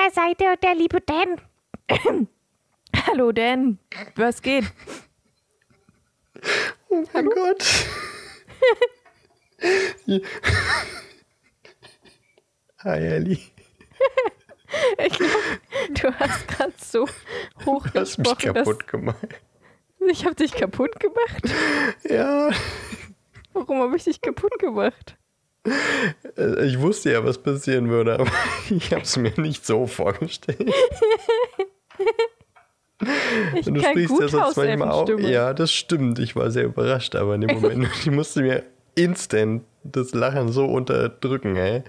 Meiner Seite und der liebe Dan. Hallo Dan, was geht? Oh mein Gott. Hi, Ellie. Ich glaube, du hast gerade so hoch Du hast mich kaputt gemacht. ich habe dich kaputt gemacht. Ja, Warum habe ich dich kaputt gemacht? Äh, ich wusste ja, was passieren würde, aber ich habe es mir nicht so vorgestellt. Ich du sprichst ja sonst manchmal auch. Ja, das stimmt. Ich war sehr überrascht, aber in dem Moment, ich musste mir instant das Lachen so unterdrücken, ey.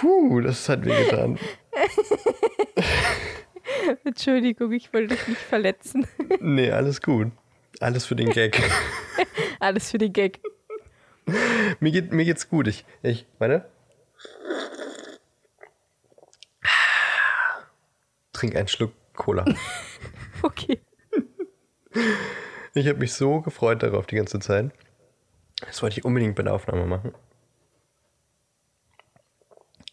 Puh, das hat wehgetan. Entschuldigung, ich wollte dich nicht verletzen. Nee, alles gut. Alles für den Gag. Alles für den Gag. mir, geht, mir geht's gut. Ich, ich, warte. Trink einen Schluck Cola. Okay. Ich habe mich so gefreut darauf die ganze Zeit. Das wollte ich unbedingt bei der Aufnahme machen.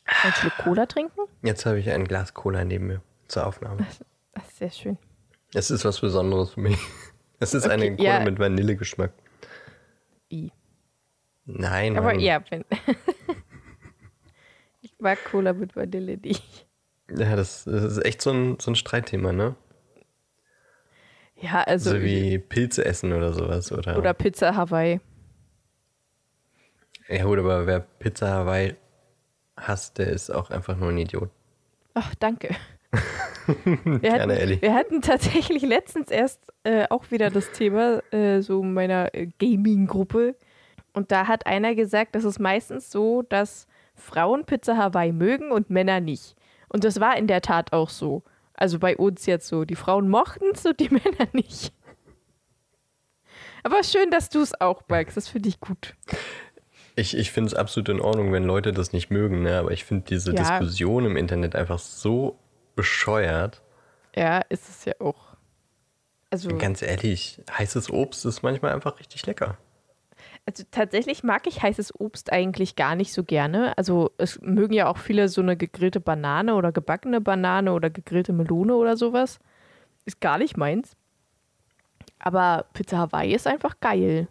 Ein Schluck Cola trinken? Jetzt habe ich ein Glas Cola neben mir zur Aufnahme. Das ist sehr schön. Es ist was Besonderes für mich. Es ist eine Okay, Cola ja. mit Vanillegeschmack. I. Nein, Aber Mann. ja, wenn. ich mag Cola mit Vanille nicht. Ja, das, das ist echt so ein, so ein Streitthema, ne? Ja, also. so wie Pilze essen oder sowas. Oder, oder Pizza Hawaii. ja gut, aber wer Pizza Hawaii hasst, der ist auch einfach nur ein Idiot. Ach, danke. Wir hatten, Gerne, Elli. wir hatten tatsächlich letztens erst äh, auch wieder das Thema, äh, so in meiner äh, Gaming-Gruppe. Und da hat einer gesagt, das ist meistens so, dass Frauen Pizza Hawaii mögen und Männer nicht. Und das war in der Tat auch so. Also bei uns jetzt so. Die Frauen mochten es und die Männer nicht. Aber schön, dass du es auch magst. Das finde ich gut. Ich, ich finde es absolut in Ordnung, wenn Leute das nicht mögen, ne? aber ich finde diese Ja. Diskussion im Internet einfach so bescheuert. Ja, ist es ja auch. Also. Ganz ehrlich, heißes Obst ist manchmal einfach richtig lecker. Also tatsächlich mag ich heißes Obst eigentlich gar nicht so gerne. Also es mögen ja auch viele so eine gegrillte Banane oder gebackene Banane oder gegrillte Melone oder sowas. Ist gar nicht meins. Aber Pizza Hawaii ist einfach geil.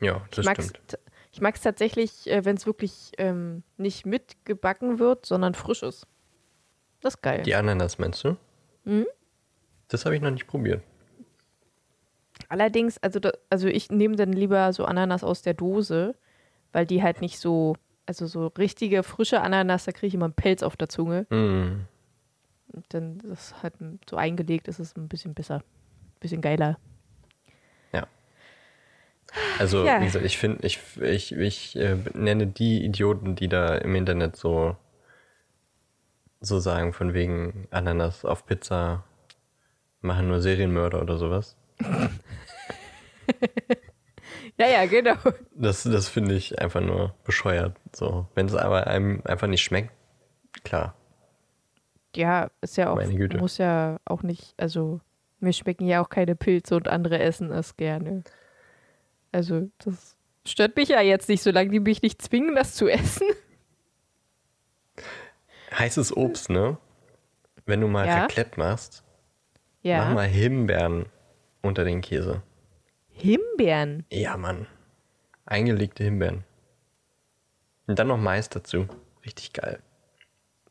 Ja, Ich das mag's, stimmt. ich mag es tatsächlich, äh, wenn es wirklich ähm, nicht mitgebacken wird, sondern frisch ist. Das ist geil. Die Ananas meinst du? Mhm. Das habe ich noch nicht probiert. Allerdings, also, da, also ich nehme dann lieber so Ananas aus der Dose, weil die halt nicht so, also so richtige frische Ananas, da kriege ich immer einen Pelz auf der Zunge. Mm. Und dann das halt so eingelegt, ist es ein bisschen besser, ein bisschen geiler. Ja. Also, Ja. wie gesagt, ich finde, ich, ich, ich äh, nenne die Idioten, die da im Internet so, so sagen, von wegen Ananas auf Pizza machen nur Serienmörder oder sowas. Ja, ja, genau. Das, das finde ich einfach nur bescheuert. So, wenn es aber einem einfach nicht schmeckt, klar. Ja, ist ja auch, Meine Güte. muss ja auch nicht, also mir schmecken ja auch keine Pilze und andere essen es gerne. Also das stört mich ja jetzt nicht, solange die mich nicht zwingen, das zu essen. Heißes Obst, ne? Wenn du mal Ja. Raclette machst, Ja. mach mal Himbeeren unter den Käse. Himbeeren. Ja, Mann. Eingelegte Himbeeren. Und dann noch Mais dazu. Richtig geil.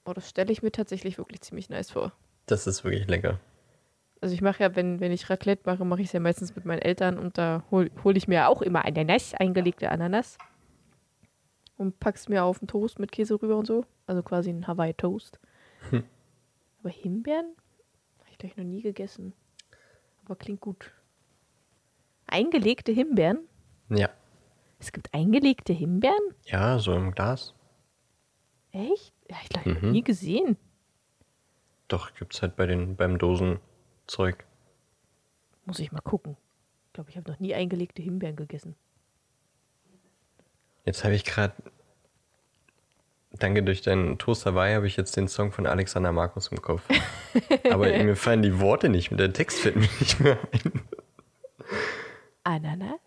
Oh, das stelle ich mir tatsächlich wirklich ziemlich nice vor. Das ist wirklich lecker. Also ich mache ja, wenn, wenn ich Raclette mache, mache ich es ja meistens mit meinen Eltern und da hole hol ich mir auch immer Ananas, eingelegte Ananas. Und pack's mir auf den Toast mit Käse rüber und so. Also quasi ein Hawaii-Toast. Hm. Aber Himbeeren? Habe ich gleich noch nie gegessen. Aber klingt gut. Eingelegte Himbeeren? Ja. Es gibt eingelegte Himbeeren? Ja, so im Glas. Echt? Ja, ich glaube, ich habe Mhm. nie gesehen. Doch, gibt's halt bei den, beim Dosenzeug. Muss ich mal gucken. Ich glaube, ich habe noch nie eingelegte Himbeeren gegessen. Jetzt habe ich gerade. Danke, durch deinen Toast Hawaii habe ich jetzt den Song von Alexander Markus im Kopf. Aber mir fallen die Worte nicht mehr, der Text fällt mir nicht mehr ein. Ananas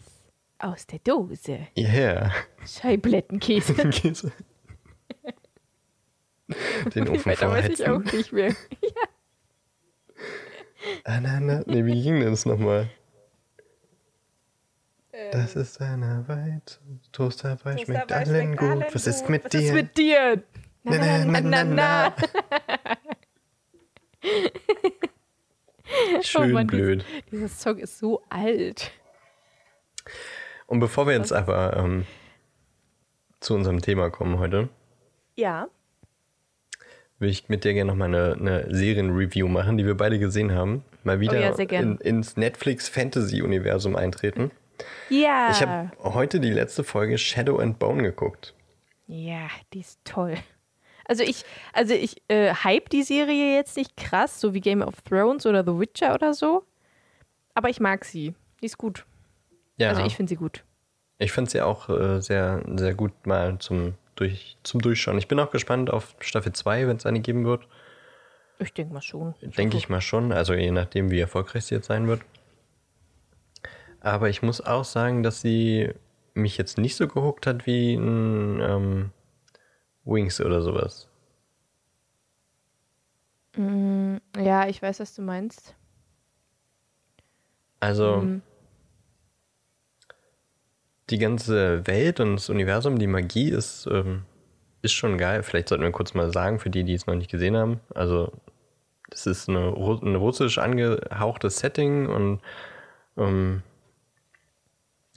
aus der Dose. Yeah. Scheiblettenkäse. Käse. Den Ofen Weiter weiß ich auch vorheizen. nicht mehr. Na, na. Nee, wie ging denn das nochmal? Das ist eine Weit. Toast dabei schmeckt allen gut. allen Was ist mit Was dir? ist mit dir? Na, na, na, na, na. Schön Oh Mann, blöd. Dieser Song ist so alt. Und bevor wir jetzt aber ähm, zu unserem Thema kommen heute, Ja. will ich mit dir gerne nochmal eine, eine Serienreview machen, die wir beide gesehen haben. Mal wieder Oh ja, in, ins Netflix-Fantasy-Universum eintreten. Ja. Ich habe heute die letzte Folge Shadow and Bone geguckt. Ja, die ist toll. Also ich, also ich äh, hype die Serie jetzt nicht krass, so wie Game of Thrones oder The Witcher oder so. Aber ich mag sie. Die ist gut. Ja, Also ich finde sie gut. ich finde sie auch äh, sehr, sehr gut mal zum, durch, zum Durchschauen. Ich bin auch gespannt auf Staffel 2, wenn es eine geben wird. Ich denke mal schon. Denke ich mal schon, also je nachdem, wie erfolgreich sie jetzt sein wird. Aber ich muss auch sagen, dass sie mich jetzt nicht so gehuckt hat wie ein ähm, Wings oder sowas. Ja, ich weiß, was du meinst. Also Mhm. Die ganze Welt und das Universum, die Magie ist, ähm, ist schon geil. Vielleicht sollten wir kurz mal sagen, für die, die es noch nicht gesehen haben. Also das ist eine, ein russisch angehauchtes Setting und ähm,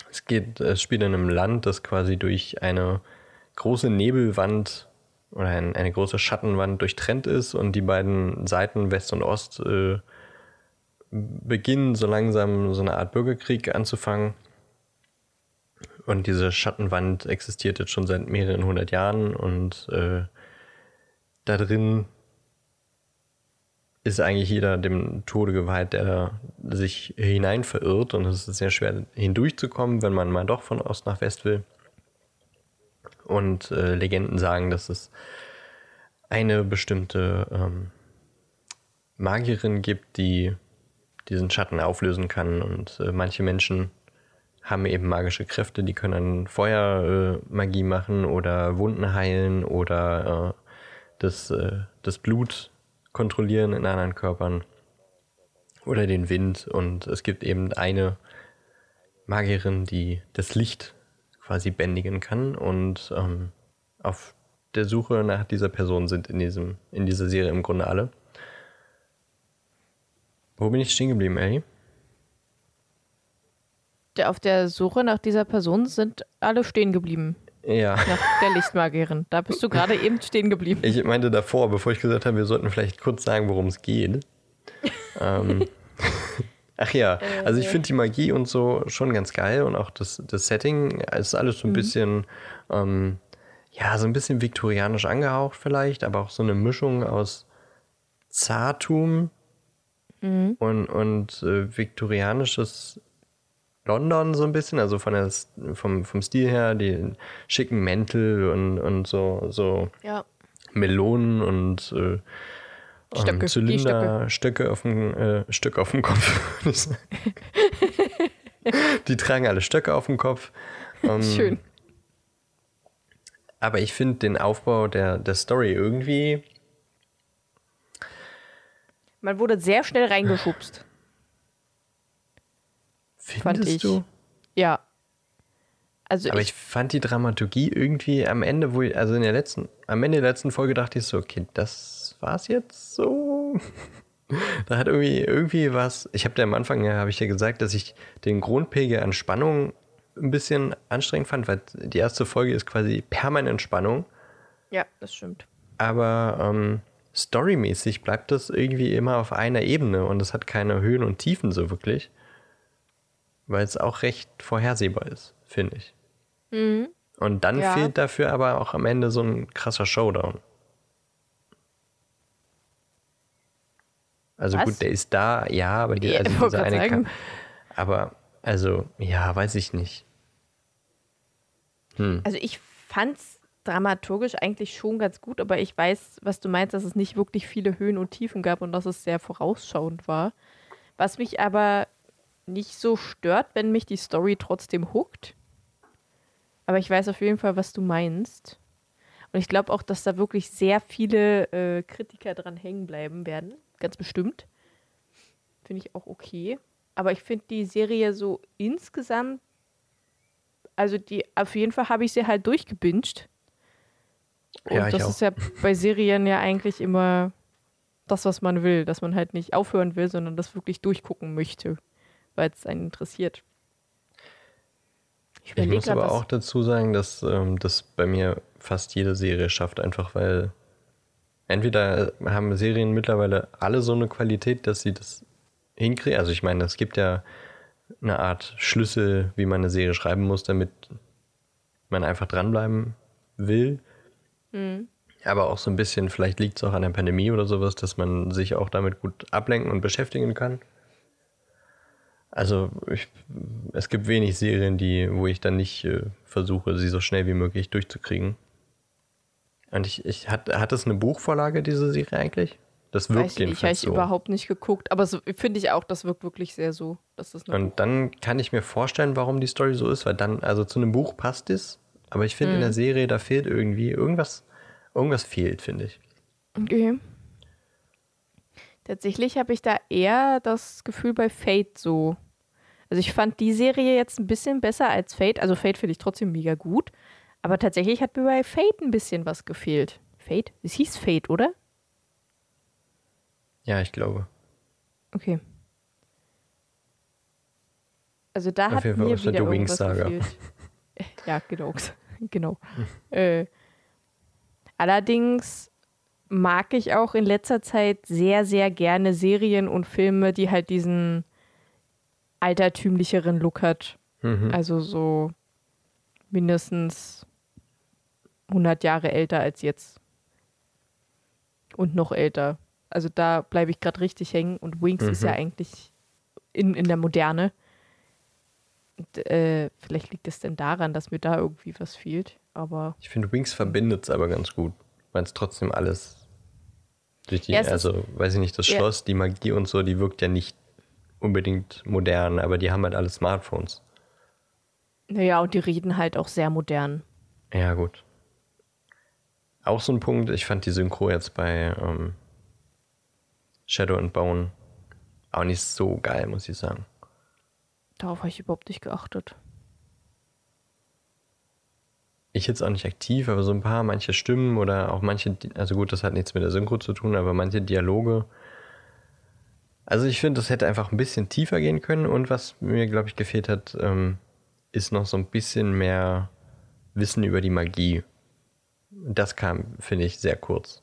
es geht, es spielt in einem Land, das quasi durch eine große Nebelwand oder ein, eine große Schattenwand durchtrennt ist und die beiden Seiten West und Ost äh, beginnen so langsam so eine Art Bürgerkrieg anzufangen. Und diese Schattenwand existiert jetzt schon seit mehreren hundert Jahren und äh, da drin ist eigentlich jeder dem Tode geweiht, der sich hinein verirrt und es ist sehr schwer hindurchzukommen, wenn man mal doch von Ost nach West will. Und äh, Legenden sagen, dass es eine bestimmte ähm, Magierin gibt, die diesen Schatten auflösen kann und äh, manche Menschen haben eben magische Kräfte, die können Feuermagie äh, machen oder Wunden heilen oder äh, das, äh, das Blut kontrollieren in anderen Körpern oder den Wind. Und es gibt eben eine Magierin, die das Licht quasi bändigen kann. Und ähm, auf der Suche nach dieser Person sind in, diesem, in dieser Serie im Grunde alle. Wo bin ich stehen geblieben, Ellie? Der, auf der Suche nach dieser Person sind alle stehen geblieben. Ja. Nach der Lichtmagierin. Da bist du gerade eben stehen geblieben. Ich meinte davor, bevor ich gesagt habe, wir sollten vielleicht kurz sagen, worum es geht. ähm, ach ja, also ich finde die Magie und so schon ganz geil und auch das, das Setting ist alles so ein bisschen, ähm, ja, so ein bisschen viktorianisch angehaucht vielleicht, aber auch so eine Mischung aus Zartum und, und äh, viktorianisches London so ein bisschen, also von der, vom, vom Stil her, die schicken Mäntel und, und so, so Ja. Melonen und äh, Stöcke, ähm, die Zylinder, Stöcke auf dem äh, Stück auf dem Kopf. die tragen alle Stöcke auf dem Kopf. Ähm, Schön. Aber ich finde den Aufbau der, der Story irgendwie. Man wurde sehr schnell reingeschubst. Findest ich. du? Ja. Also Aber ich, ich fand die Dramaturgie irgendwie am Ende, wo ich, also in der letzten, am Ende der letzten Folge dachte ich so, okay, das war's jetzt so. da hat irgendwie, irgendwie was. Ich habe dir am Anfang, ja, habe ich dir gesagt, dass ich den Grundpegel an Spannung ein bisschen anstrengend fand, weil die erste Folge ist quasi permanent Spannung. ja, das stimmt. Aber ähm, storymäßig bleibt das irgendwie immer auf einer Ebene und es hat keine Höhen und Tiefen so wirklich. Weil es auch recht vorhersehbar ist, finde ich. Und dann Ja. fehlt dafür aber auch am Ende so ein krasser Showdown. Also Was? gut, der ist da, ja, aber die, Ja, also grad eine sagen. Ka- Aber, also, ja, weiß ich nicht. Also ich fand's dramaturgisch eigentlich schon ganz gut, aber ich weiß, was du meinst, dass es nicht wirklich viele Höhen und Tiefen gab und dass es sehr vorausschauend war. Was mich aber nicht so stört, wenn mich die Story trotzdem huckt. Aber ich weiß auf jeden Fall, was du meinst. Und ich glaube auch, dass da wirklich sehr viele äh, Kritiker dran hängen bleiben werden. Ganz bestimmt. Finde ich auch okay. Aber ich finde die Serie so insgesamt, also die, auf jeden Fall habe ich sie halt durchgebinged. Und Ja, das auch. ist ja bei Serien ja eigentlich immer das, was man will, dass man halt nicht aufhören will, sondern das wirklich durchgucken möchte, weil es einen interessiert. Ich überleg muss aber auch dazu sagen, dass ähm, das bei mir fast jede Serie schafft, einfach weil entweder haben Serien mittlerweile alle so eine Qualität, dass sie das hinkriegen. Also ich meine, es gibt ja eine Art Schlüssel, wie man eine Serie schreiben muss, damit man einfach dranbleiben will. Aber auch so ein bisschen, vielleicht liegt es auch an der Pandemie oder sowas, dass man sich auch damit gut ablenken und beschäftigen kann. Also ich, es gibt wenig Serien, die, wo ich dann nicht äh, versuche, sie so schnell wie möglich durchzukriegen. Und ich, ich hat, hat es eine Buchvorlage, diese Serie eigentlich? Das wirkt Weiß ich jedenfalls ich so. überhaupt nicht geguckt. Aber so, finde ich auch, das wirkt wirklich sehr so. Dass das Und dann kann ich mir vorstellen, warum die Story so ist, weil dann, also zu einem Buch passt es, aber ich finde in Mhm. der Serie, da fehlt irgendwie, irgendwas, irgendwas fehlt, finde ich. Okay. Tatsächlich habe ich da eher das Gefühl bei Fate so. Also ich fand die Serie jetzt ein bisschen besser als Fate. Also Fate finde ich trotzdem mega gut. Aber tatsächlich hat mir bei Fate ein bisschen was gefehlt. Fate? Es hieß Fate, oder? Ja, ich glaube. Okay. Also da Auf hat jeden Fall mir wieder The Wings Saga. gefehlt. Ja, genau. genau. Äh, allerdings mag ich auch in letzter Zeit sehr, sehr gerne Serien und Filme, die halt diesen altertümlicheren Look hat. Mhm. Also so mindestens 100 Jahre älter als jetzt. Und noch älter. Also da bleibe ich gerade richtig hängen. Und Wings ist Mhm. ja eigentlich in, in der Moderne. Und, äh, vielleicht liegt es denn daran, dass mir da irgendwie was fehlt. Aber Ich finde, Wings verbindet es aber ganz gut, weil es trotzdem alles durch die, Ja, also weiß ich nicht, das Ja. Schloss, die Magie und so, die wirkt ja nicht unbedingt modern, aber die haben halt alle Smartphones. naja, und die reden halt auch sehr modern. Ja, gut. Auch so ein Punkt, ich fand die Synchro jetzt bei ähm, Shadow and Bone auch nicht so geil, muss ich sagen. Darauf habe ich überhaupt nicht geachtet. Ich jetzt auch nicht aktiv, aber so ein paar, manche Stimmen oder auch manche, also gut, das hat nichts mit der Synchro zu tun, aber manche Dialoge. Also ich finde, das hätte einfach ein bisschen tiefer gehen können und was mir, glaube ich, gefehlt hat, ähm, ist noch so ein bisschen mehr Wissen über die Magie. Das kam, finde ich, sehr kurz.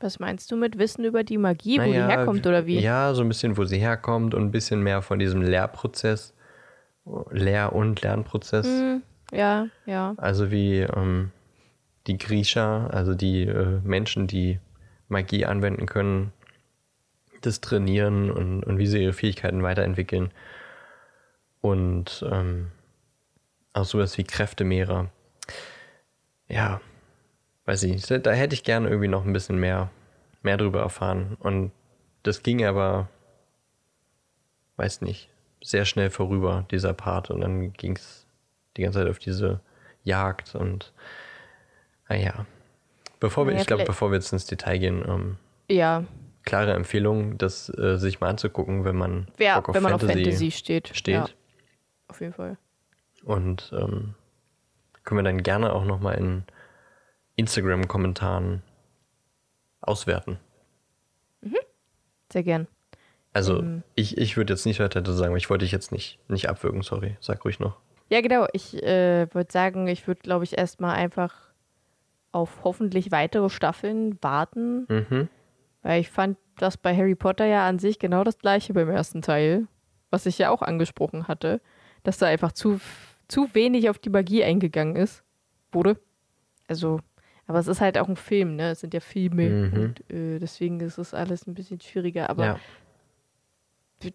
Was meinst du mit Wissen über die Magie, wo die Naja, herkommt oder wie? Ja, so ein bisschen, wo sie herkommt und ein bisschen mehr von diesem Lehrprozess, Lehr- und Lernprozess. Hm, ja, ja. Also wie ähm, die Griecher, also die äh, Menschen, die Magie anwenden können, das trainieren und, und wie sie ihre Fähigkeiten weiterentwickeln. Und ähm, auch sowas wie Kräftemehrer. Ja, weiß ich. Da, da hätte ich gerne irgendwie noch ein bisschen mehr, mehr drüber erfahren. Und das ging aber, weiß nicht, sehr schnell vorüber, dieser Part. Und dann ging es die ganze Zeit auf diese Jagd und naja. Bevor wir, Naja, ich glaube, bevor wir jetzt ins Detail gehen, ähm, Ja, klare Empfehlung, das äh, sich mal anzugucken, wenn man wer, Bock wenn man auf Fantasy steht. steht. Ja, auf jeden Fall. Und ähm, können wir dann gerne auch nochmal in Instagram-Kommentaren auswerten. Sehr gern. Also Ähm. ich, ich würde jetzt nicht weiter dazu sagen, ich wollte dich jetzt nicht, nicht abwürgen, sorry. Sag ruhig noch. Ja, genau. Ich äh, würde sagen, ich würde, glaube ich, erstmal einfach auf hoffentlich weitere Staffeln warten, Mhm. weil ich fand das bei Harry Potter ja an sich genau das gleiche beim ersten Teil, was ich ja auch angesprochen hatte, dass da einfach zu, zu wenig auf die Magie eingegangen ist, wurde. Also, aber es ist halt auch ein Film, ne? Es sind ja Filme Mhm. und äh, deswegen ist es alles ein bisschen schwieriger. Aber ja.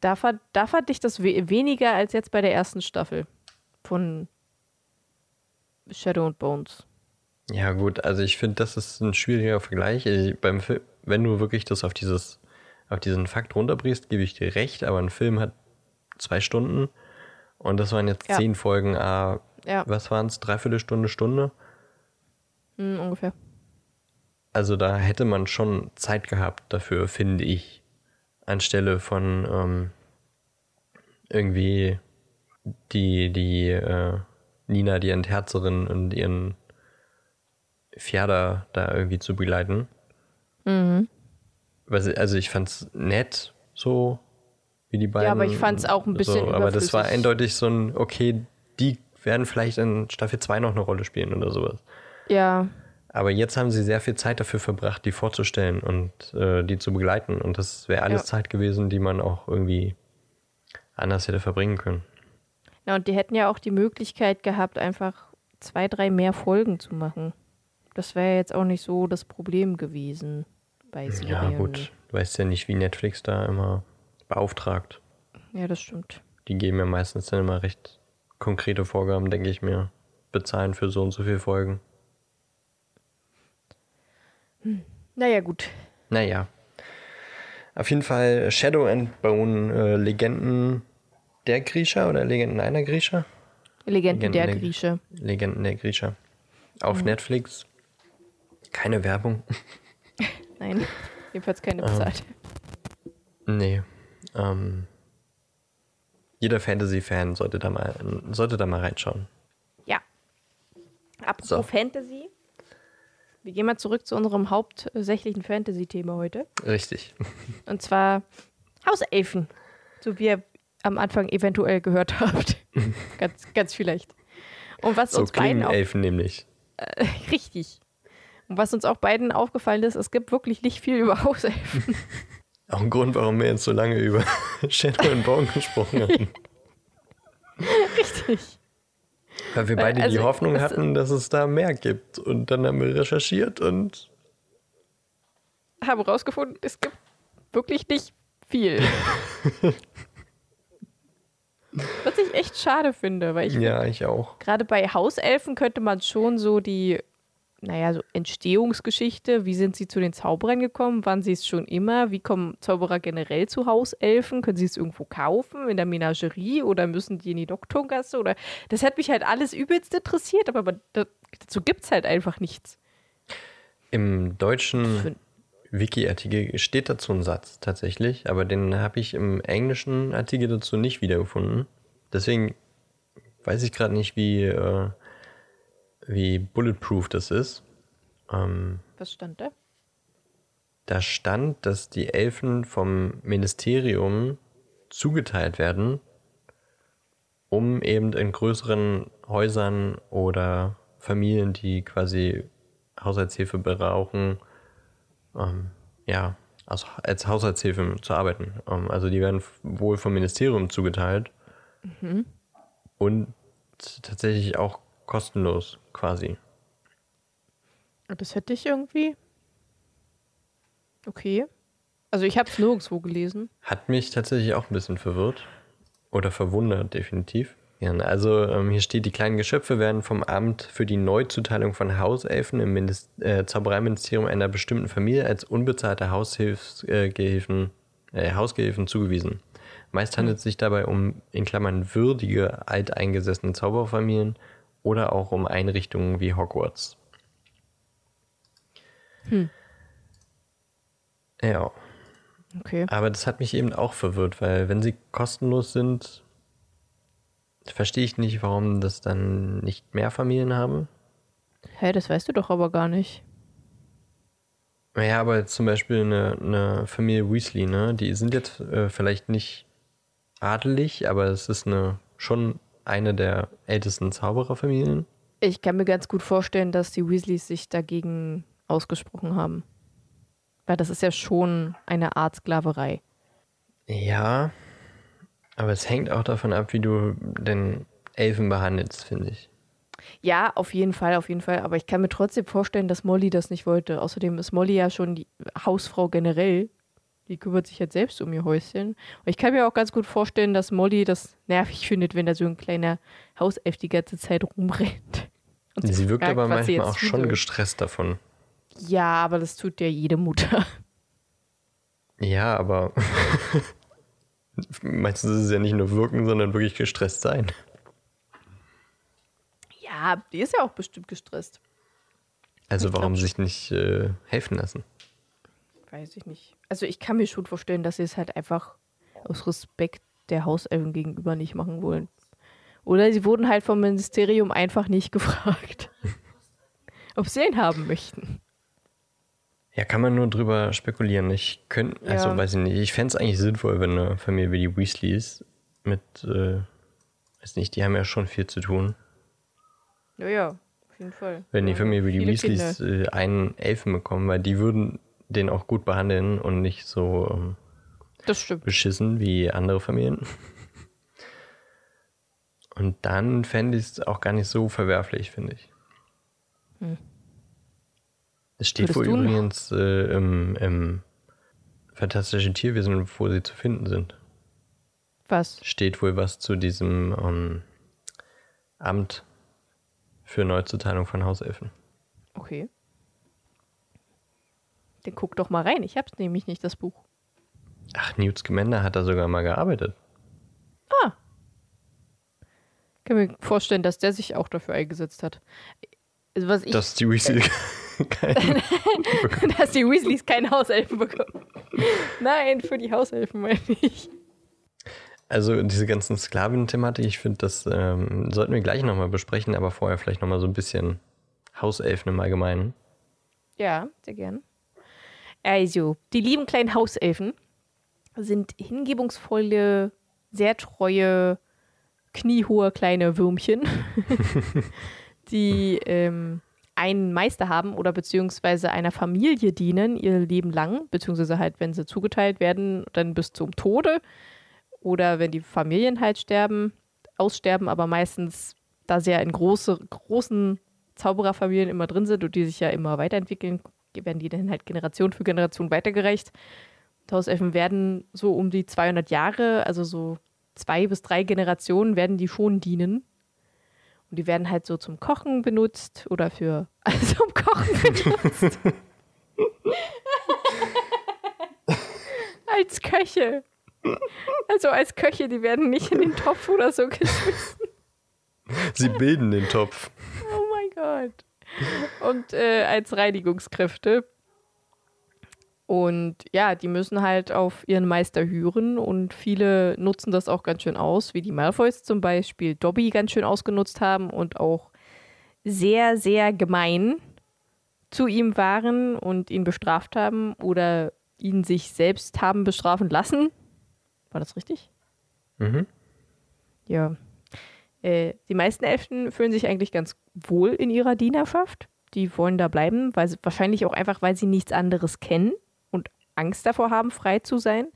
da, fand, da fand ich das we weniger als jetzt bei der ersten Staffel von Shadow and Bones. Ja, gut, also ich finde, das ist ein schwieriger Vergleich. Ich, beim Film, wenn du wirklich das auf dieses, auf diesen Fakt runterbrichst, gebe ich dir recht, aber ein Film hat zwei Stunden und das waren jetzt Ja. zehn Folgen, ah, Ja. was waren es, dreiviertel Stunde, Stunde. Hm, ungefähr. Also da hätte man schon Zeit gehabt dafür, finde ich. Anstelle von ähm, irgendwie die, die äh, Nina, die Enterzerin und ihren Pferder da irgendwie zu begleiten. Mhm. Also ich fand's nett, so wie die beiden. aber ich fand's auch ein bisschen so, Aber das war eindeutig so ein, okay, die werden vielleicht in Staffel 2 noch eine Rolle spielen oder sowas. Ja, Aber jetzt haben sie sehr viel Zeit dafür verbracht, die vorzustellen und äh, die zu begleiten. Und das wäre alles Ja. Zeit gewesen, die man auch irgendwie anders hätte verbringen können. Ja, und die hätten ja auch die Möglichkeit gehabt, einfach zwei, drei mehr Folgen zu machen. Das wäre jetzt auch nicht so das Problem gewesen bei Serien. Ja, gut. Du weißt ja nicht, wie Netflix da immer beauftragt. Ja, das stimmt. Die geben ja meistens dann immer recht konkrete Vorgaben, denke ich mir. Bezahlen für so und so viele Folgen. Naja, gut. Naja. Auf jeden Fall Shadow and Bone äh, Legenden der Griecher oder Legenden einer Griecher? Legenden Legenden der der- Grieche. Legenden der Griecher. Auf Netflix. Keine Werbung. Nein, jedenfalls keine Ähm. bezahlt. Nee. Ähm, jeder Fantasy-Fan sollte da mal sollte da mal reinschauen. Ja. Apropos So. Fantasy. Wir gehen mal zurück zu unserem hauptsächlichen Fantasy-Thema heute. Richtig. Und zwar Hauselfen. So wie ihr am Anfang eventuell gehört habt. ganz, ganz vielleicht. Und was So uns beiden auch Elfen nämlich. richtig. Und was uns auch beiden aufgefallen ist, es gibt wirklich nicht viel über Hauselfen. Auch ein Grund, warum wir jetzt so lange über Shadow and Bone gesprochen haben. richtig. Weil wir beide die also, Hoffnung es- hatten, dass es da mehr gibt. Und dann haben wir recherchiert und Habe rausgefunden, es gibt wirklich nicht viel. Was ich echt schade finde, weil ich ja, ich auch. gerade bei Hauselfen könnte man schon so die, naja, so Entstehungsgeschichte, wie sind sie zu den Zauberern gekommen, waren sie es schon immer, wie kommen Zauberer generell zu Hauselfen, können sie es irgendwo kaufen, in der Menagerie oder müssen die in die Doktorgasse oder, das hat mich halt alles übelst interessiert, aber dazu gibt es halt einfach nichts. Im deutschen Wiki-Artikel steht dazu ein Satz tatsächlich, aber den habe ich im englischen Artikel dazu nicht wiedergefunden. Deswegen weiß ich gerade nicht, wie, äh, wie bulletproof das ist. Ähm, Was stand da? da stand, dass die Elfen vom Ministerium zugeteilt werden, um eben in größeren Häusern oder Familien, die quasi Haushaltshilfe brauchen, ähm, ja, als, als Haushaltshilfe zu arbeiten. Ähm, also die werden wohl vom Ministerium zugeteilt und tatsächlich auch kostenlos quasi. Das hätte ich irgendwie. Okay. Also ich habe es nirgendwo gelesen. Hat mich tatsächlich auch ein bisschen verwirrt. Oder verwundert, definitiv. Also ähm, hier steht, die kleinen Geschöpfe werden vom Amt für die Neuzuteilung von Hauselfen im Minis äh, Zaubereiministerium einer bestimmten Familie als unbezahlte Haushilfs äh, äh, Hausgehilfen zugewiesen. Meist handelt es sich dabei um, in Klammern, würdige, alteingesessene Zauberfamilien oder auch um Einrichtungen wie Hogwarts. Ja. Okay. Aber das hat mich eben auch verwirrt, weil wenn sie kostenlos sind, verstehe ich nicht, warum das dann nicht mehr Familien haben. Hä, das weißt du doch aber gar nicht. Naja, aber jetzt zum Beispiel eine, eine Familie Weasley, ne? Die sind jetzt äh, vielleicht nicht adelig, aber es ist eine schon eine der ältesten Zaubererfamilien. Ich kann mir ganz gut vorstellen, dass die Weasleys sich dagegen ausgesprochen haben. Weil das ist ja schon eine Art Sklaverei. Ja, aber es hängt auch davon ab, wie du den Elfen behandelst, finde ich. Ja, auf jeden Fall, auf jeden Fall. Aber ich kann mir trotzdem vorstellen, dass Molly das nicht wollte. Außerdem ist Molly ja schon die Hausfrau generell. Die kümmert sich jetzt selbst um ihr Häuschen. Und ich kann mir auch ganz gut vorstellen, dass Molly das nervig findet, wenn da so ein kleiner Hauself die ganze Zeit rumrennt. Und Sie wirkt fragt, aber manchmal auch schon soll. gestresst davon. Ja, aber das tut ja jede Mutter. Ja, aber meistens ist es ja nicht nur wirken, sondern wirklich gestresst sein. Ja, die ist ja auch bestimmt gestresst. Also Ich warum glaub sich nicht äh, helfen lassen? Weiß ich nicht. Also ich kann mir schon vorstellen, dass sie es halt einfach aus Respekt der Hauselfen gegenüber nicht machen wollen. Oder sie wurden halt vom Ministerium einfach nicht gefragt, ob sie ihn haben möchten. Ja, kann man nur drüber spekulieren. Ich könnte, also Ja. weiß ich nicht, ich fände es eigentlich sinnvoll, wenn eine Familie wie die Weasleys mit, äh, weiß nicht, die haben ja schon viel zu tun. Ja, ja, auf jeden Fall. Wenn die Familie wie die Weasleys äh, einen Elfen bekommen, weil die würden den auch gut behandeln und nicht so ähm, Das stimmt. beschissen wie andere Familien. Und dann fände ich es auch gar nicht so verwerflich, finde ich. Es steht wohl übrigens äh, im, im Fantastischen Tierwesen, wo sie zu finden sind. Was? Steht wohl was zu diesem ähm, Amt für Neuzuteilung von Hauselfen. Okay. Dann guck doch mal rein. Ich hab's nämlich nicht, das Buch. Ach, Newt Scamander hat da sogar mal gearbeitet. Ich kann mir vorstellen, dass der sich auch dafür eingesetzt hat. Also was ich, Dass die Weasley kein dass die Weasleys keine Hauselfen bekommen. Nein, für die Hauselfen meine ich. Also diese ganzen Sklaven-Thematik, ich finde, das ähm, sollten wir gleich nochmal besprechen, aber vorher vielleicht nochmal so ein bisschen Hauselfen im Allgemeinen. Ja, sehr gern. Also, die lieben kleinen Hauselfen sind hingebungsvolle, sehr treue, kniehohe kleine Würmchen, die ähm, einen Meister haben oder beziehungsweise einer Familie dienen ihr Leben lang, beziehungsweise halt, wenn sie zugeteilt werden, dann bis zum Tode oder wenn die Familien halt sterben, aussterben, aber meistens, da sie ja in große, großen Zaubererfamilien immer drin sind und die sich ja immer weiterentwickeln, werden die dann halt Generation für Generation weitergereicht. Und Hauselfen werden so um die 200 Jahre, also so zwei bis drei Generationen werden die schon dienen. Und die werden halt so zum Kochen benutzt oder für also zum Kochen benutzt. als Köche. Also als Köche, die werden nicht in den Topf oder so geschmissen. Sie bilden den Topf. Oh mein Gott. Und äh, als Reinigungskräfte. Und ja, die müssen halt auf ihren Meister hören und viele nutzen das auch ganz schön aus, wie die Malfoys zum Beispiel Dobby ganz schön ausgenutzt haben und auch sehr, sehr gemein zu ihm waren und ihn bestraft haben oder ihn sich selbst haben bestrafen lassen. War das richtig? Mhm. Ja. Äh, die meisten Elfen fühlen sich eigentlich ganz wohl in ihrer Dienerschaft. Die wollen da bleiben, weil sie, wahrscheinlich auch einfach, weil sie nichts anderes kennen Angst davor haben, frei zu sein.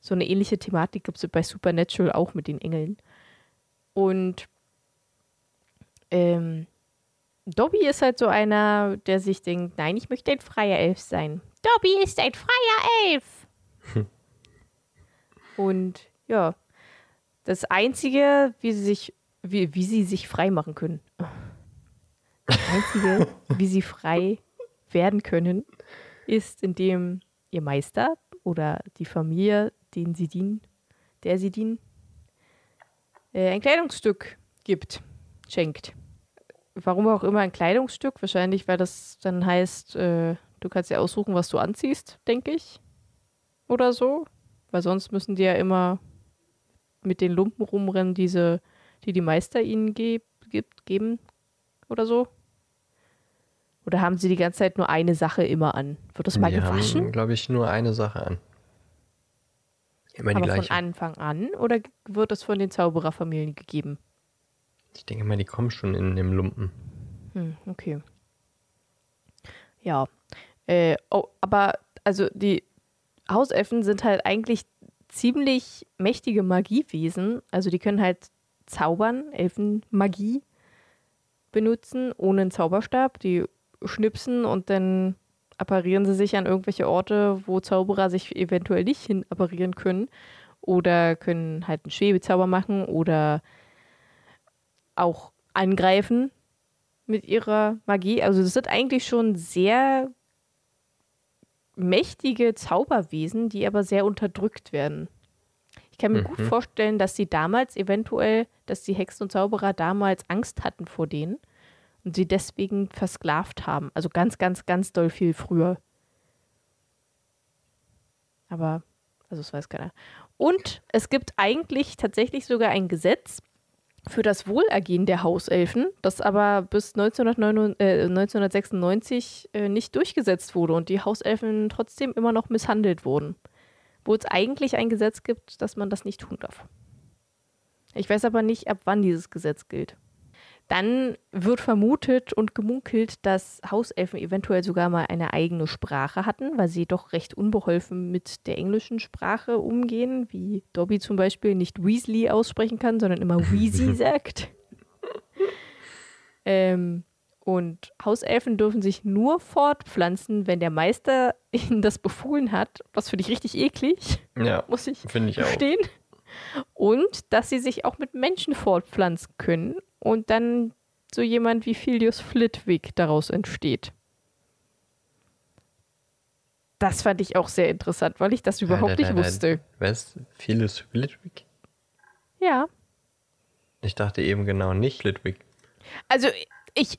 So eine ähnliche Thematik gibt es bei Supernatural auch mit den Engeln. Und ähm, Dobby ist halt so einer, der sich denkt, nein, ich möchte ein freier Elf sein. Dobby ist ein freier Elf. Und ja, das Einzige, wie sie sich, wie, wie sie sich frei machen können. Das Einzige, wie sie frei werden können, ist, indem ihr Meister oder die Familie, denen sie dienen, der sie dienen, äh, ein Kleidungsstück gibt, schenkt. Warum auch immer ein Kleidungsstück? Wahrscheinlich, weil das dann heißt, äh, du kannst dir aussuchen, was du anziehst, denke ich. Oder so. Weil sonst müssen die ja immer mit den Lumpen rumrennen, diese, die die Meister ihnen ge gibt, geben oder so? Oder haben sie die ganze Zeit nur eine Sache immer an? Wird das mal Die gewaschen? haben, glaube ich, nur eine Sache an. Immer die Aber von gleiche. Anfang an? Oder wird es von den Zaubererfamilien gegeben? Ich denke mal, die kommen schon in dem Lumpen. Hm, okay. Ja. Äh, oh, aber also die Hauselfen sind halt eigentlich ziemlich mächtige Magiewesen. Also die können halt zaubern, Elfenmagie benutzen, ohne einen Zauberstab. Die schnipsen und dann apparieren sie sich an irgendwelche Orte, wo Zauberer sich eventuell nicht hin apparieren können. Oder können halt einen Schwebezauber machen oder auch angreifen mit ihrer Magie. Also das sind eigentlich schon sehr mächtige Zauberwesen, die aber sehr unterdrückt werden. Ich kann mir gut vorstellen, dass sie damals eventuell, dass die Hexen und Zauberer damals Angst hatten vor denen und sie deswegen versklavt haben. Also ganz, ganz, ganz doll viel früher. Aber, also das weiß keiner. Und es gibt eigentlich tatsächlich sogar ein Gesetz für das Wohlergehen der Hauselfen, das aber bis 1999, äh, 1996 äh, nicht durchgesetzt wurde und die Hauselfen trotzdem immer noch misshandelt wurden. Wo es eigentlich ein Gesetz gibt, dass man das nicht tun darf. Ich weiß aber nicht, ab wann dieses Gesetz gilt. Dann wird vermutet und gemunkelt, dass Hauselfen eventuell sogar mal eine eigene Sprache hatten, weil sie doch recht unbeholfen mit der englischen Sprache umgehen, wie Dobby zum Beispiel nicht Weasley aussprechen kann, sondern immer Weezy sagt. Ähm, und Hauselfen dürfen sich nur fortpflanzen, wenn der Meister ihnen das befohlen hat, was finde ich richtig eklig, Ja, muss ich ich auch. verstehen. Und dass sie sich auch mit Menschen fortpflanzen können und dann so jemand wie Filius Flitwick daraus entsteht. Das fand ich auch sehr interessant, weil ich das überhaupt Nein, nein, nicht wusste. nein. Was? Phyllis Flitwick? Ja. Ich dachte eben genau nicht Flitwick. Also ich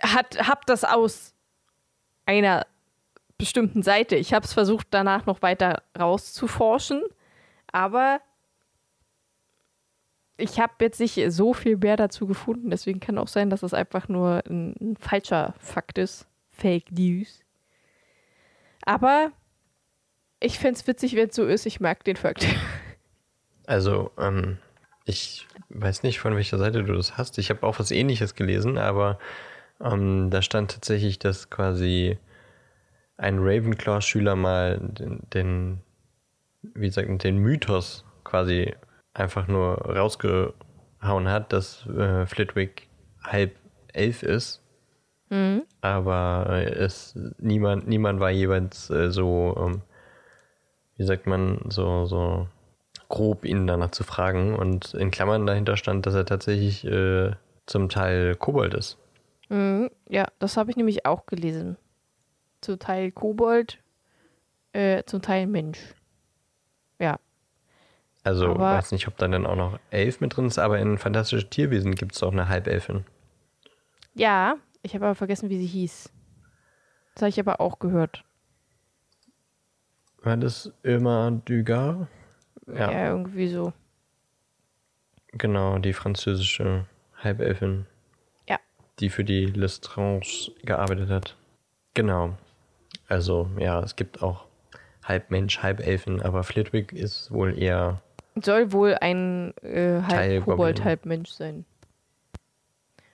hat, hab das aus einer bestimmten Seite. Ich habe es versucht, danach noch weiter rauszuforschen, aber ich habe jetzt nicht so viel mehr dazu gefunden. Deswegen kann auch sein, dass es einfach nur ein, ein falscher Fakt ist. Fake News. Aber ich fände es witzig, wenn es so ist. Ich mag den Fakt. Also, ähm, ich weiß nicht, von welcher Seite du das hast. Ich habe auch was ähnliches gelesen, aber ähm, da stand tatsächlich, dass quasi ein Ravenclaw-Schüler mal den, den, wie sagt man, den Mythos quasi einfach nur rausgehauen hat, dass äh, Flitwick halb elf ist. Aber äh, es niemand, niemand war jeweils äh, so, ähm, wie sagt man, so, so grob ihn danach zu fragen. Und in Klammern dahinter stand, dass er tatsächlich äh, zum Teil Kobold ist. Mhm, ja, das habe ich nämlich auch gelesen. Zum Teil Kobold, äh, zum Teil Mensch. Also Aber- weiß nicht, ob da dann auch noch Elf mit drin ist, aber in Fantastische Tierwesen gibt es auch eine Halbelfin. Ja, ich habe aber vergessen, wie sie hieß. Das habe ich aber auch gehört. War das Irma Dugas? Ja, Ja. irgendwie so. Genau, die französische Halbelfin. Ja. Die für die Lestrange gearbeitet hat. Genau. Also, ja, es gibt auch halb Mensch, halb Elfen, aber Flitwick ist wohl eher. Soll wohl ein äh, halb Kobold, halb Mensch sein.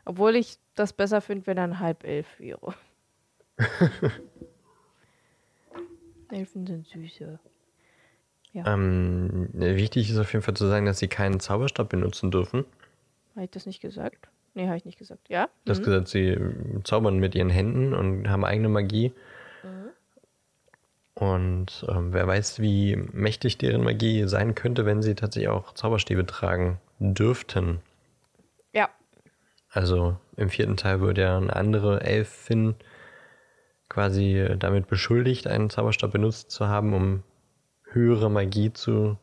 Obwohl ich das besser finde, wenn er ein halb Elf wäre. Elfen sind süße. Ähm, wichtig ist auf jeden Fall zu sagen, dass sie keinen Zauberstab benutzen dürfen. Habe ich das nicht gesagt? Nee, habe ich nicht gesagt. Ja? Du hast Mhm. gesagt, sie zaubern mit ihren Händen und haben eigene Magie. Und ähm, wer weiß, wie mächtig deren Magie sein könnte, wenn sie tatsächlich auch Zauberstäbe tragen dürften. Ja. Also im vierten Teil wird ja eine andere Elfin quasi damit beschuldigt, einen Zauberstab benutzt zu haben, um höhere Magie zu,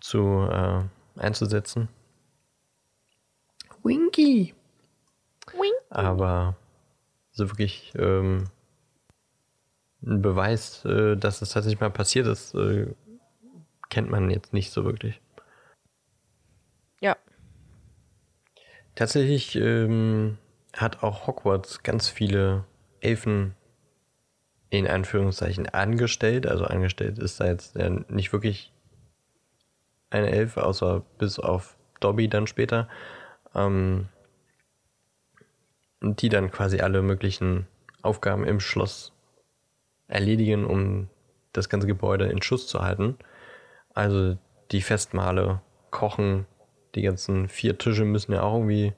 zu äh, einzusetzen. Winky! Wink. Aber so wirklich ähm, ein Beweis, äh, dass es tatsächlich mal passiert ist, äh, kennt man jetzt nicht so wirklich. Ja. Tatsächlich ähm, hat auch Hogwarts ganz viele Elfen in Anführungszeichen angestellt. Also angestellt ist da jetzt ja nicht wirklich eine Elfe, außer bis auf Dobby dann später. Ähm, die dann quasi alle möglichen Aufgaben im Schloss erledigen, um das ganze Gebäude in Schuss zu halten. Also die Festmale, Kochen, die ganzen vier Tische müssen ja auch irgendwie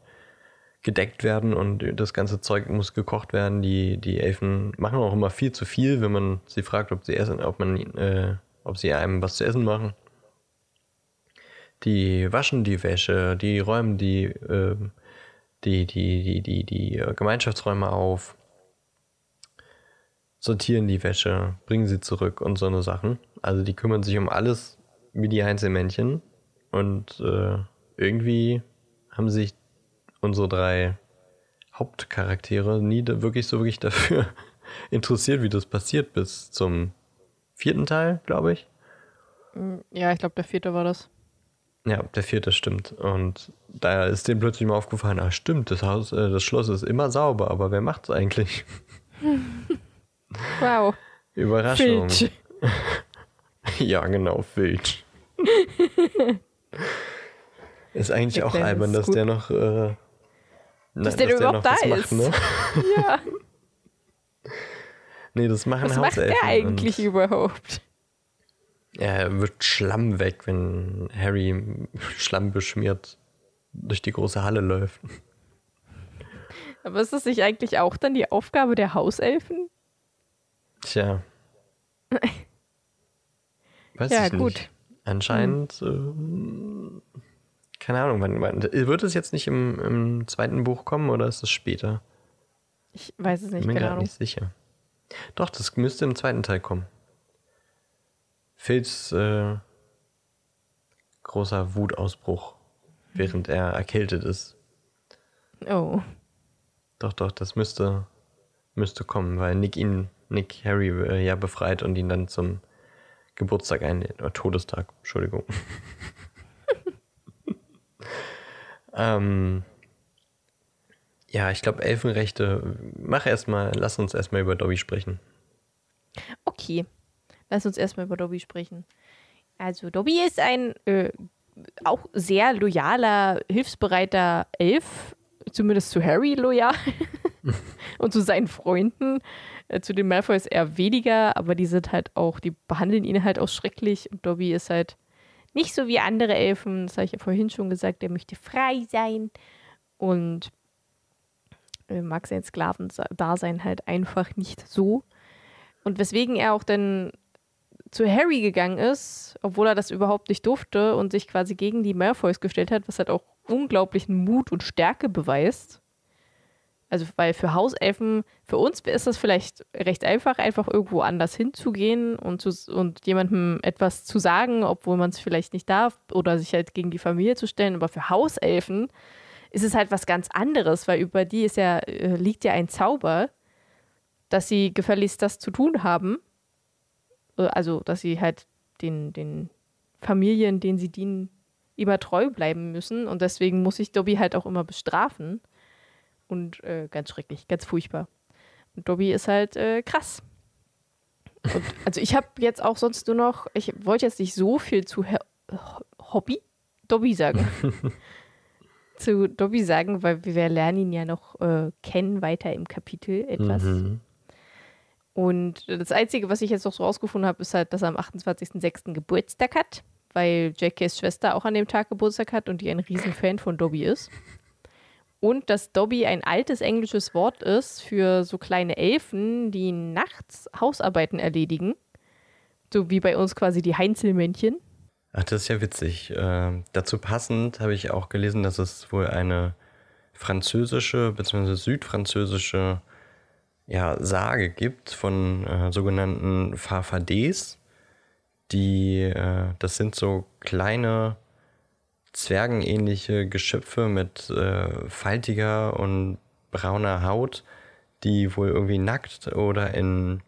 gedeckt werden und das ganze Zeug muss gekocht werden. Die, die Elfen machen auch immer viel zu viel, wenn man sie fragt, ob sie essen, ob man, äh, ob sie einem was zu essen machen. Die waschen die Wäsche, die räumen die, ähm, die, die, die, die, die äh, Gemeinschaftsräume auf, sortieren die Wäsche, bringen sie zurück und so eine Sachen. Also die kümmern sich um alles wie die Einzelmännchen und äh, irgendwie haben sich unsere drei Hauptcharaktere nie wirklich so wirklich dafür interessiert, wie das passiert, bis zum vierten Teil, glaube ich. Ja, ich glaube, der vierte war das. Ja, der vierte stimmt. Und da ist dem plötzlich mal aufgefallen, ah stimmt, das Haus, äh, das Schloss ist immer sauber, aber wer macht's eigentlich? Wow. Überraschung. Filch. Ja, genau, Filch. ist eigentlich Der auch albern, dass gut. der noch, äh, na, Dass der überhaupt da ist. ne? Ja, Nee, das machen was macht der Hauselfen eigentlich überhaupt? Er wird Schlamm weg, wenn Harry Schlamm beschmiert durch die große Halle läuft. Aber ist das nicht eigentlich auch dann die Aufgabe der Hauselfen? Tja. Weiß Ja, ich gut. nicht. Anscheinend, ähm, keine Ahnung, wann, wann, wird es jetzt nicht im, im zweiten Buch kommen oder ist es später? Ich weiß es nicht, Bin mir gerade nicht sicher. Doch, das müsste im zweiten Teil kommen. Phils äh, großer Wutausbruch, während er erkältet ist. Oh. Doch, doch, das müsste, müsste kommen, weil Nick ihn, Nick Harry äh, ja befreit und ihn dann zum Geburtstag einlädt. Oder Todestag, Entschuldigung. ähm, ja, ich glaube, Elfenrechte, mach erstmal, lass uns erstmal über Dobby sprechen. Okay. Lass uns erstmal über Dobby sprechen. Also, Dobby ist ein äh, auch sehr loyaler, hilfsbereiter Elf. Zumindest zu Harry loyal. Und zu seinen Freunden. Äh, zu den Malfoys eher weniger, aber die sind halt auch, die behandeln ihn halt auch schrecklich. Und Dobby ist halt nicht so wie andere Elfen. Das habe ich ja vorhin schon gesagt. Er möchte frei sein. Und äh, mag sein Sklavendasein halt einfach nicht so. Und weswegen er auch dann zu Harry gegangen ist, obwohl er das überhaupt nicht durfte und sich quasi gegen die Malfoys gestellt hat, was halt auch unglaublichen Mut und Stärke beweist. Also, weil für Hauselfen, für uns ist das vielleicht recht einfach, einfach irgendwo anders hinzugehen und, zu, und jemandem etwas zu sagen, obwohl man es vielleicht nicht darf oder sich halt gegen die Familie zu stellen. Aber für Hauselfen ist es halt was ganz anderes, weil über die ist ja, äh, liegt ja ein Zauber, dass sie gefälligst das zu tun haben. Äh, Also, dass sie halt den, den Familien, denen sie dienen, immer treu bleiben müssen. Und deswegen muss ich Dobby halt auch immer bestrafen. Und äh, ganz schrecklich, ganz furchtbar. Und Dobby ist halt äh, krass. Und, also ich habe jetzt auch sonst nur noch, ich wollte jetzt nicht so viel zu Her Hobby? Dobby sagen. zu Dobby sagen, weil wir lernen ihn ja noch äh, kennen weiter im Kapitel etwas. Mhm. Und das Einzige, was ich jetzt noch so rausgefunden habe, ist halt, dass er am 28.06. Geburtstag hat, weil JKs Schwester auch an dem Tag Geburtstag hat und die ein Riesenfan von Dobby ist. Und dass Dobby ein altes englisches Wort ist für so kleine Elfen, die nachts Hausarbeiten erledigen. So wie bei uns quasi die Heinzelmännchen. Ach, das ist ja witzig. Ähm, dazu passend habe ich auch gelesen, dass es wohl eine französische bzw. südfranzösische ja, Sage gibt von äh, sogenannten Farfadets. Die, äh, das sind so kleine zwergenähnliche Geschöpfe mit äh, faltiger und brauner Haut, die wohl irgendwie nackt oder in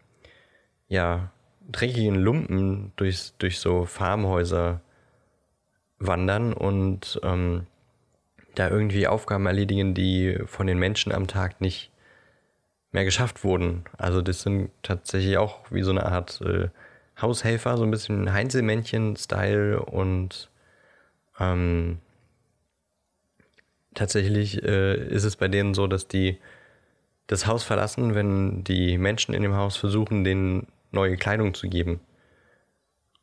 ja, dreckigen Lumpen durch, durch so Farmhäuser wandern und ähm, da irgendwie Aufgaben erledigen, die von den Menschen am Tag nicht mehr geschafft wurden. Also das sind tatsächlich auch wie so eine Art äh, Haushelfer, so ein bisschen Heinzelmännchen-Style und ähm, tatsächlich äh, ist es bei denen so, dass die das Haus verlassen, wenn die Menschen in dem Haus versuchen, denen neue Kleidung zu geben.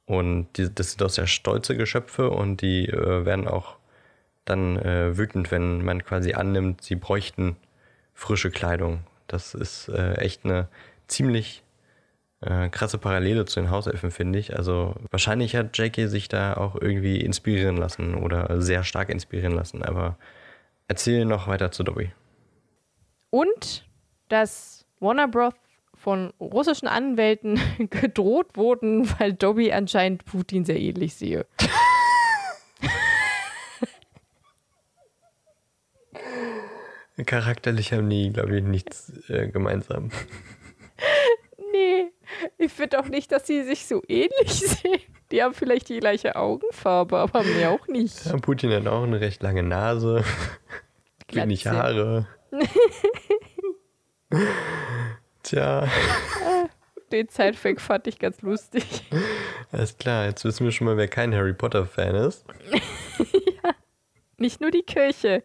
Und die, das sind auch sehr stolze Geschöpfe und die äh, werden auch dann äh, wütend, wenn man quasi annimmt, sie bräuchten frische Kleidung. Das ist äh, echt eine ziemlich äh, krasse Parallele zu den Hauselfen, finde ich. Also wahrscheinlich hat Jackie sich da auch irgendwie inspirieren lassen oder sehr stark inspirieren lassen. Aber erzähl noch weiter zu Dobby. Und dass Warner Bros. von russischen Anwälten gedroht wurden, weil Dobby anscheinend Putin sehr ähnlich sehe. Charakterlich haben die, glaube ich, nichts äh, gemeinsam. Nee, ich finde auch nicht, dass sie sich so ähnlich sehen. Die haben vielleicht die gleiche Augenfarbe, aber mir auch nicht. Ja, Putin hat auch eine recht lange Nase, wenig. Haare. Tja, Den Zeitfact fand ich ganz lustig. alles klar. Jetzt wissen wir schon mal, wer kein Harry Potter-Fan ist. Nicht nur die Kirche,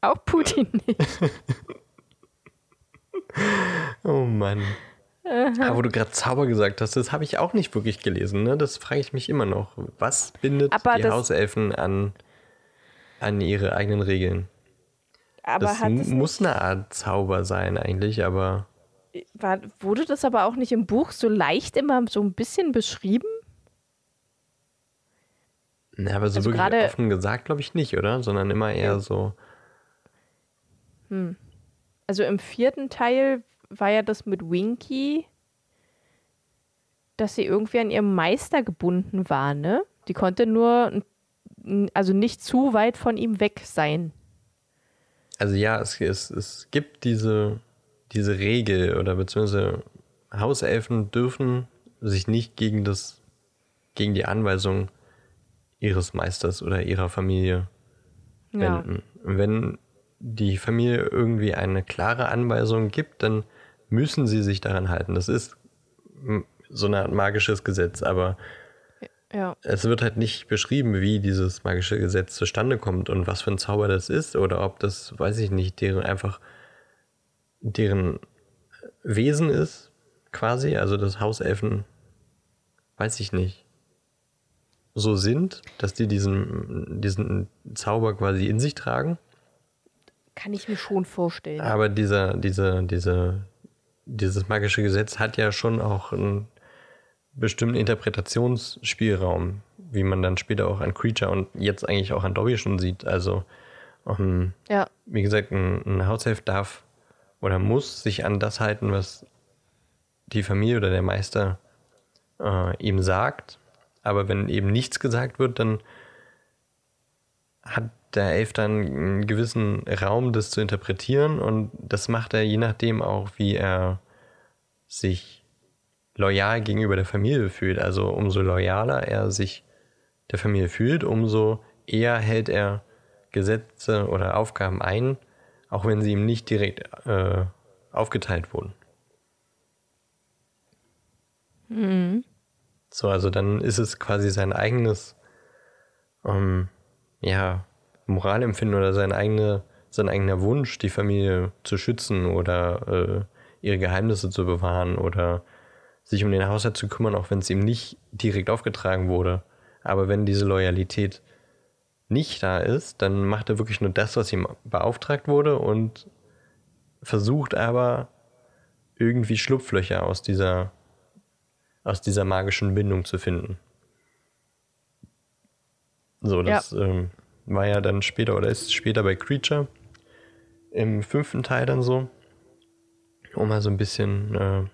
auch Putin nicht. Oh Mann. Aber wo du gerade Zauber gesagt hast, das habe ich auch nicht wirklich gelesen. Ne? Das frage ich mich immer noch. Was bindet Aber die Hauselfen an, an ihre eigenen Regeln? Aber das muss eine Art Zauber sein eigentlich, aber war, wurde das aber auch nicht im Buch so leicht immer so ein bisschen beschrieben? Na, aber so Also wirklich offen gesagt, glaube ich nicht, oder? Sondern immer eher so. Also im vierten Teil war ja das mit Winky, dass sie irgendwie an ihrem Meister gebunden war, ne? Die konnte nur, also nicht zu weit von ihm weg sein. Also ja, es, es, es gibt diese, diese Regel oder beziehungsweise Hauselfen dürfen sich nicht gegen das, gegen die Anweisung ihres Meisters oder ihrer Familie Ja. wenden. Und wenn die Familie irgendwie eine klare Anweisung gibt, dann müssen sie sich daran halten. Das ist so eine Art magisches Gesetz, aber Ja. es wird halt nicht beschrieben, wie dieses magische Gesetz zustande kommt und was für ein Zauber das ist oder ob das, weiß ich nicht, deren einfach deren Wesen ist, quasi, also das Hauselfen, weiß ich nicht, so sind, dass die diesen, diesen Zauber quasi in sich tragen. Kann ich mir schon vorstellen. Aber dieser, diese, diese, dieses magische Gesetz hat ja schon auch einen bestimmten Interpretationsspielraum, wie man dann später auch an Creature und jetzt eigentlich auch an Dobby schon sieht. Also, ähm, Ja. wie gesagt, ein, ein Hauself darf oder muss sich an das halten, was die Familie oder der Meister äh, ihm sagt. Aber wenn eben nichts gesagt wird, dann hat der Elf dann einen gewissen Raum, das zu interpretieren und das macht er je nachdem auch, wie er sich loyal gegenüber der Familie fühlt. Also umso loyaler er sich der Familie fühlt, umso eher hält er Gesetze oder Aufgaben ein, auch wenn sie ihm nicht direkt äh, aufgeteilt wurden. So, also dann ist es quasi sein eigenes, ähm, ja, Moralempfinden oder sein, eigene, sein eigener Wunsch, die Familie zu schützen oder äh, ihre Geheimnisse zu bewahren oder sich um den Haushalt zu kümmern, auch wenn es ihm nicht direkt aufgetragen wurde. Aber wenn diese Loyalität nicht da ist, dann macht er wirklich nur das, was ihm beauftragt wurde und versucht aber irgendwie Schlupflöcher aus dieser, aus dieser magischen Bindung zu finden. So, das ähm, war ja dann später oder ist später bei Creature im fünften Teil dann so, um mal so ein bisschen äh,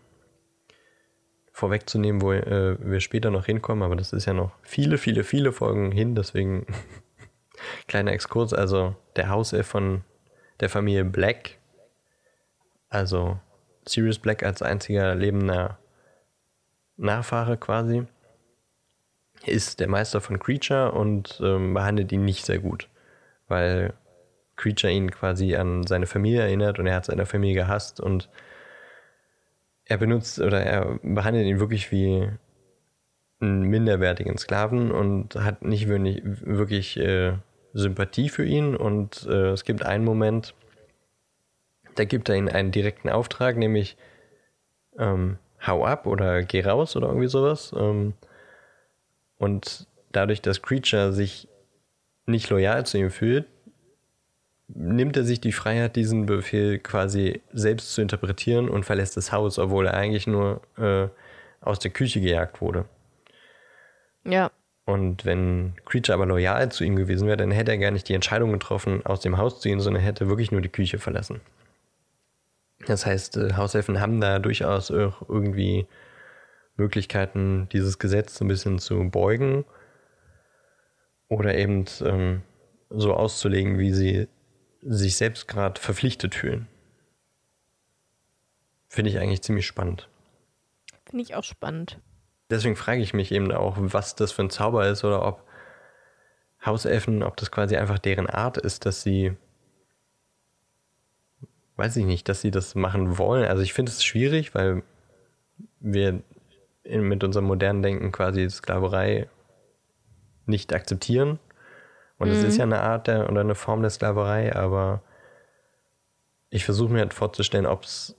vorwegzunehmen, wo äh, wir später noch hinkommen, aber das ist ja noch viele, viele, viele Folgen hin, deswegen kleiner Exkurs, also der Hauself von der Familie Black, also Sirius Black als einziger lebender Nachfahre quasi, ist der Meister von Creature und ähm, behandelt ihn nicht sehr gut, weil Creature ihn quasi an seine Familie erinnert und er hat seine Familie gehasst und er benutzt oder er behandelt ihn wirklich wie einen minderwertigen Sklaven und hat nicht wirklich, wirklich äh, Sympathie für ihn und äh, es gibt einen Moment, da gibt er ihm einen direkten Auftrag, nämlich ähm, hau ab oder geh raus oder irgendwie sowas. Ähm, und dadurch, dass Creature sich nicht loyal zu ihm fühlt, nimmt er sich die Freiheit, diesen Befehl quasi selbst zu interpretieren und verlässt das Haus, obwohl er eigentlich nur äh, aus der Küche gejagt wurde. Ja. Und wenn Creature aber loyal zu ihm gewesen wäre, dann hätte er gar nicht die Entscheidung getroffen, aus dem Haus zu gehen, sondern hätte wirklich nur die Küche verlassen. Das heißt, äh, Hauselfen haben da durchaus auch irgendwie Möglichkeiten, dieses Gesetz so ein bisschen zu beugen oder eben ähm, so auszulegen, wie sie sich selbst gerade verpflichtet fühlen. Finde ich eigentlich ziemlich spannend. Finde ich auch spannend. Deswegen frage ich mich eben auch, was das für ein Zauber ist oder ob Hauselfen, ob das quasi einfach deren Art ist, dass sie, weiß ich nicht, dass sie das machen wollen. Also ich finde es schwierig, weil wir mit unserem modernen Denken quasi Sklaverei nicht akzeptieren. Und es ist ja eine Art der, oder eine Form der Sklaverei, aber ich versuche mir halt vorzustellen, ob's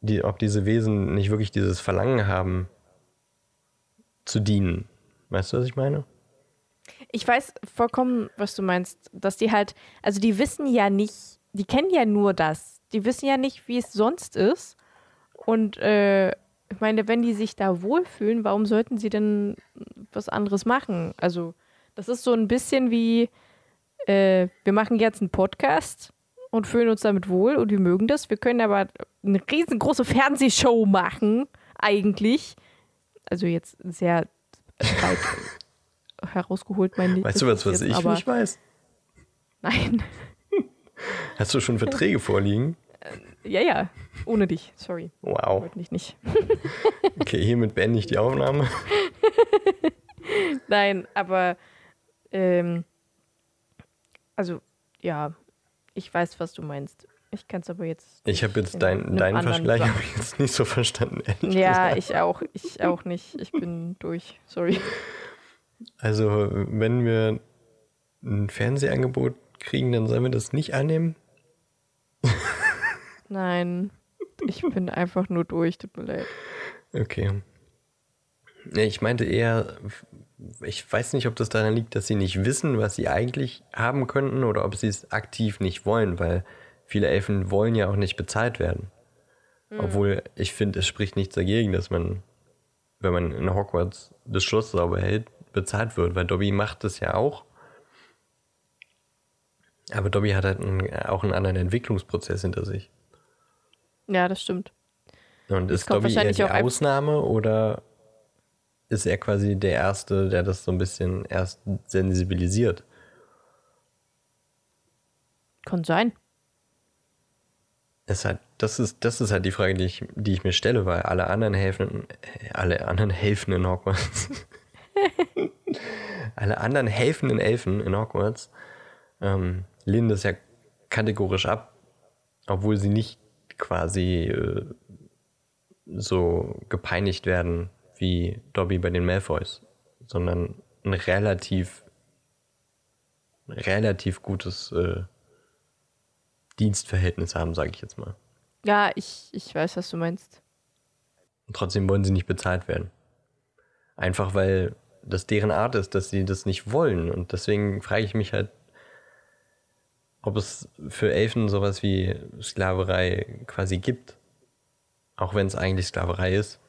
die, ob diese Wesen nicht wirklich dieses Verlangen haben, zu dienen. Weißt du, was ich meine? Ich weiß vollkommen, was du meinst, dass die halt, also die wissen ja nicht, die kennen ja nur das. Die wissen ja nicht, wie es sonst ist. Und äh, ich meine, wenn die sich da wohlfühlen, warum sollten sie denn was anderes machen? Also, das ist so ein bisschen wie, äh, wir machen jetzt einen Podcast und fühlen uns damit wohl und wir mögen das. Wir können aber eine riesengroße Fernsehshow machen, eigentlich. Also jetzt sehr weit herausgeholt, mein Lied. Weißt du was, was jetzt, ich nicht weiß? Nein. Hast du schon Verträge vorliegen? Ja, ja. Ohne dich. Sorry. Wow. Wollte ich nicht. Okay, hiermit beende ich die Aufnahme. Nein, aber ähm, also ja, ich weiß, was du meinst. Ich kann es aber jetzt. Ich habe jetzt in dein, deinen Vergleich habe ich jetzt nicht so verstanden, Ja, gesagt. ich auch. Ich auch nicht. Ich bin durch. Sorry. Also, wenn wir ein Fernsehangebot kriegen, dann sollen wir das nicht annehmen? Nein. Ich bin einfach nur durch. Tut mir leid. Okay. Ich meinte eher, ich weiß nicht, ob das daran liegt, dass sie nicht wissen, was sie eigentlich haben könnten oder ob sie es aktiv nicht wollen, weil viele Elfen wollen ja auch nicht bezahlt werden. Obwohl ich finde, es spricht nichts dagegen, dass man, wenn man in Hogwarts das Schloss sauber hält, bezahlt wird, weil Dobby macht das ja auch. Aber Dobby hat halt einen, auch einen anderen Entwicklungsprozess hinter sich. Ja, das stimmt. Und ist Dobby eher die Ausnahme oder ist er quasi der Erste, der das so ein bisschen erst sensibilisiert? Kann sein. Es hat, das, ist, das ist halt die Frage, die ich, die ich mir stelle, weil alle anderen helfen, alle anderen helfen in Hogwarts. alle anderen helfenden Elfen in Hogwarts ähm, lehnen das ja kategorisch ab, obwohl sie nicht quasi äh, so gepeinigt werden wie Dobby bei den Malfoys, sondern ein relativ relativ gutes äh, Dienstverhältnis haben, sage ich jetzt mal. Ja, ich, ich weiß, was du meinst. Und trotzdem wollen sie nicht bezahlt werden. Einfach weil das deren Art ist, dass sie das nicht wollen. Und deswegen frage ich mich halt, ob es für Elfen sowas wie Sklaverei quasi gibt. Auch wenn es eigentlich Sklaverei ist.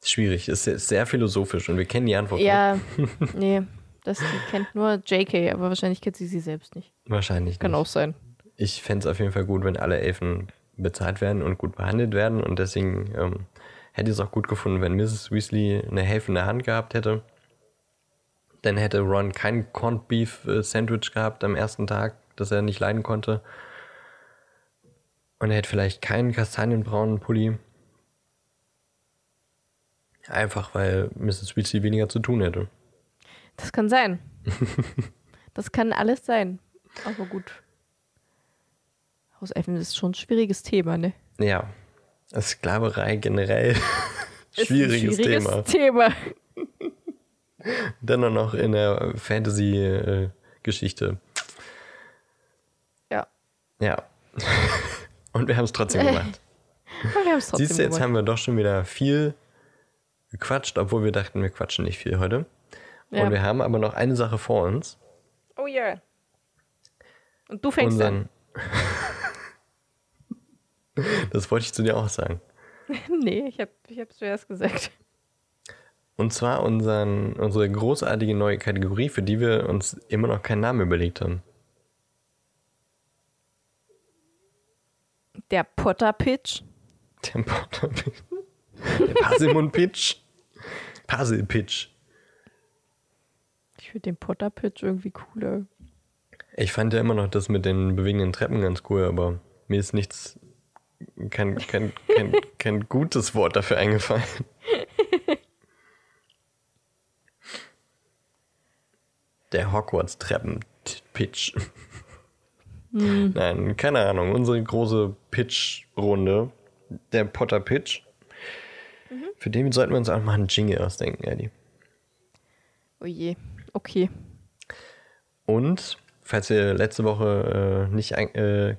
Ist schwierig, ist sehr, ist sehr philosophisch und wir kennen die Antwort. nicht. Ja, nee. Das kennt nur JK, aber wahrscheinlich kennt sie sie selbst nicht. Wahrscheinlich Kann nicht. auch sein. Ich fände es auf jeden Fall gut, wenn alle Elfen bezahlt werden und gut behandelt werden. Und deswegen ähm, hätte ich es auch gut gefunden, wenn Mrs. Weasley eine helfende Hand gehabt hätte. Dann hätte Ron kein Corned Beef äh, Sandwich gehabt am ersten Tag, das er nicht leiden konnte. Und er hätte vielleicht keinen kastanienbraunen Pulli. Einfach weil Mrs. Weasley weniger zu tun hätte. Das kann sein. das kann alles sein. Aber gut. Hauselfen ist schon ein schwieriges Thema, ne? Ja, Sklaverei generell. Schwieriges, schwieriges Thema. Thema. Dann noch in der Fantasy-Geschichte. Ja. Ja. Und wir haben es trotzdem gemacht. Aber wir haben es trotzdem Siehst du, jetzt gemacht. haben wir doch schon wieder viel gequatscht, obwohl wir dachten, wir quatschen nicht viel heute. Ja. Und wir haben aber noch eine Sache vor uns. Oh ja. Und du fängst Unseren das wollte ich zu dir auch sagen. an. Nee, ich habe ich hab's zuerst gesagt. Und zwar unseren, unsere großartige neue Kategorie, für die wir uns immer noch keinen Namen überlegt haben. Der Potter-Pitch. Der Potter Der Parsimon-Pitch. Puzzle-Pitch. Ich finde den Potter-Pitch irgendwie cooler. Ich fand ja immer noch das mit den bewegenden Treppen ganz cool, aber mir ist nichts, kein, kein, kein, kein gutes Wort dafür eingefallen. Der Hogwarts-Treppen-Pitch. Nein, keine Ahnung. Unsere große Pitch-Runde, der Potter-Pitch. Für den sollten wir uns auch mal einen Jingle ausdenken, Eddie. Oh je. Okay. Und, falls ihr letzte Woche äh, nicht ein, äh,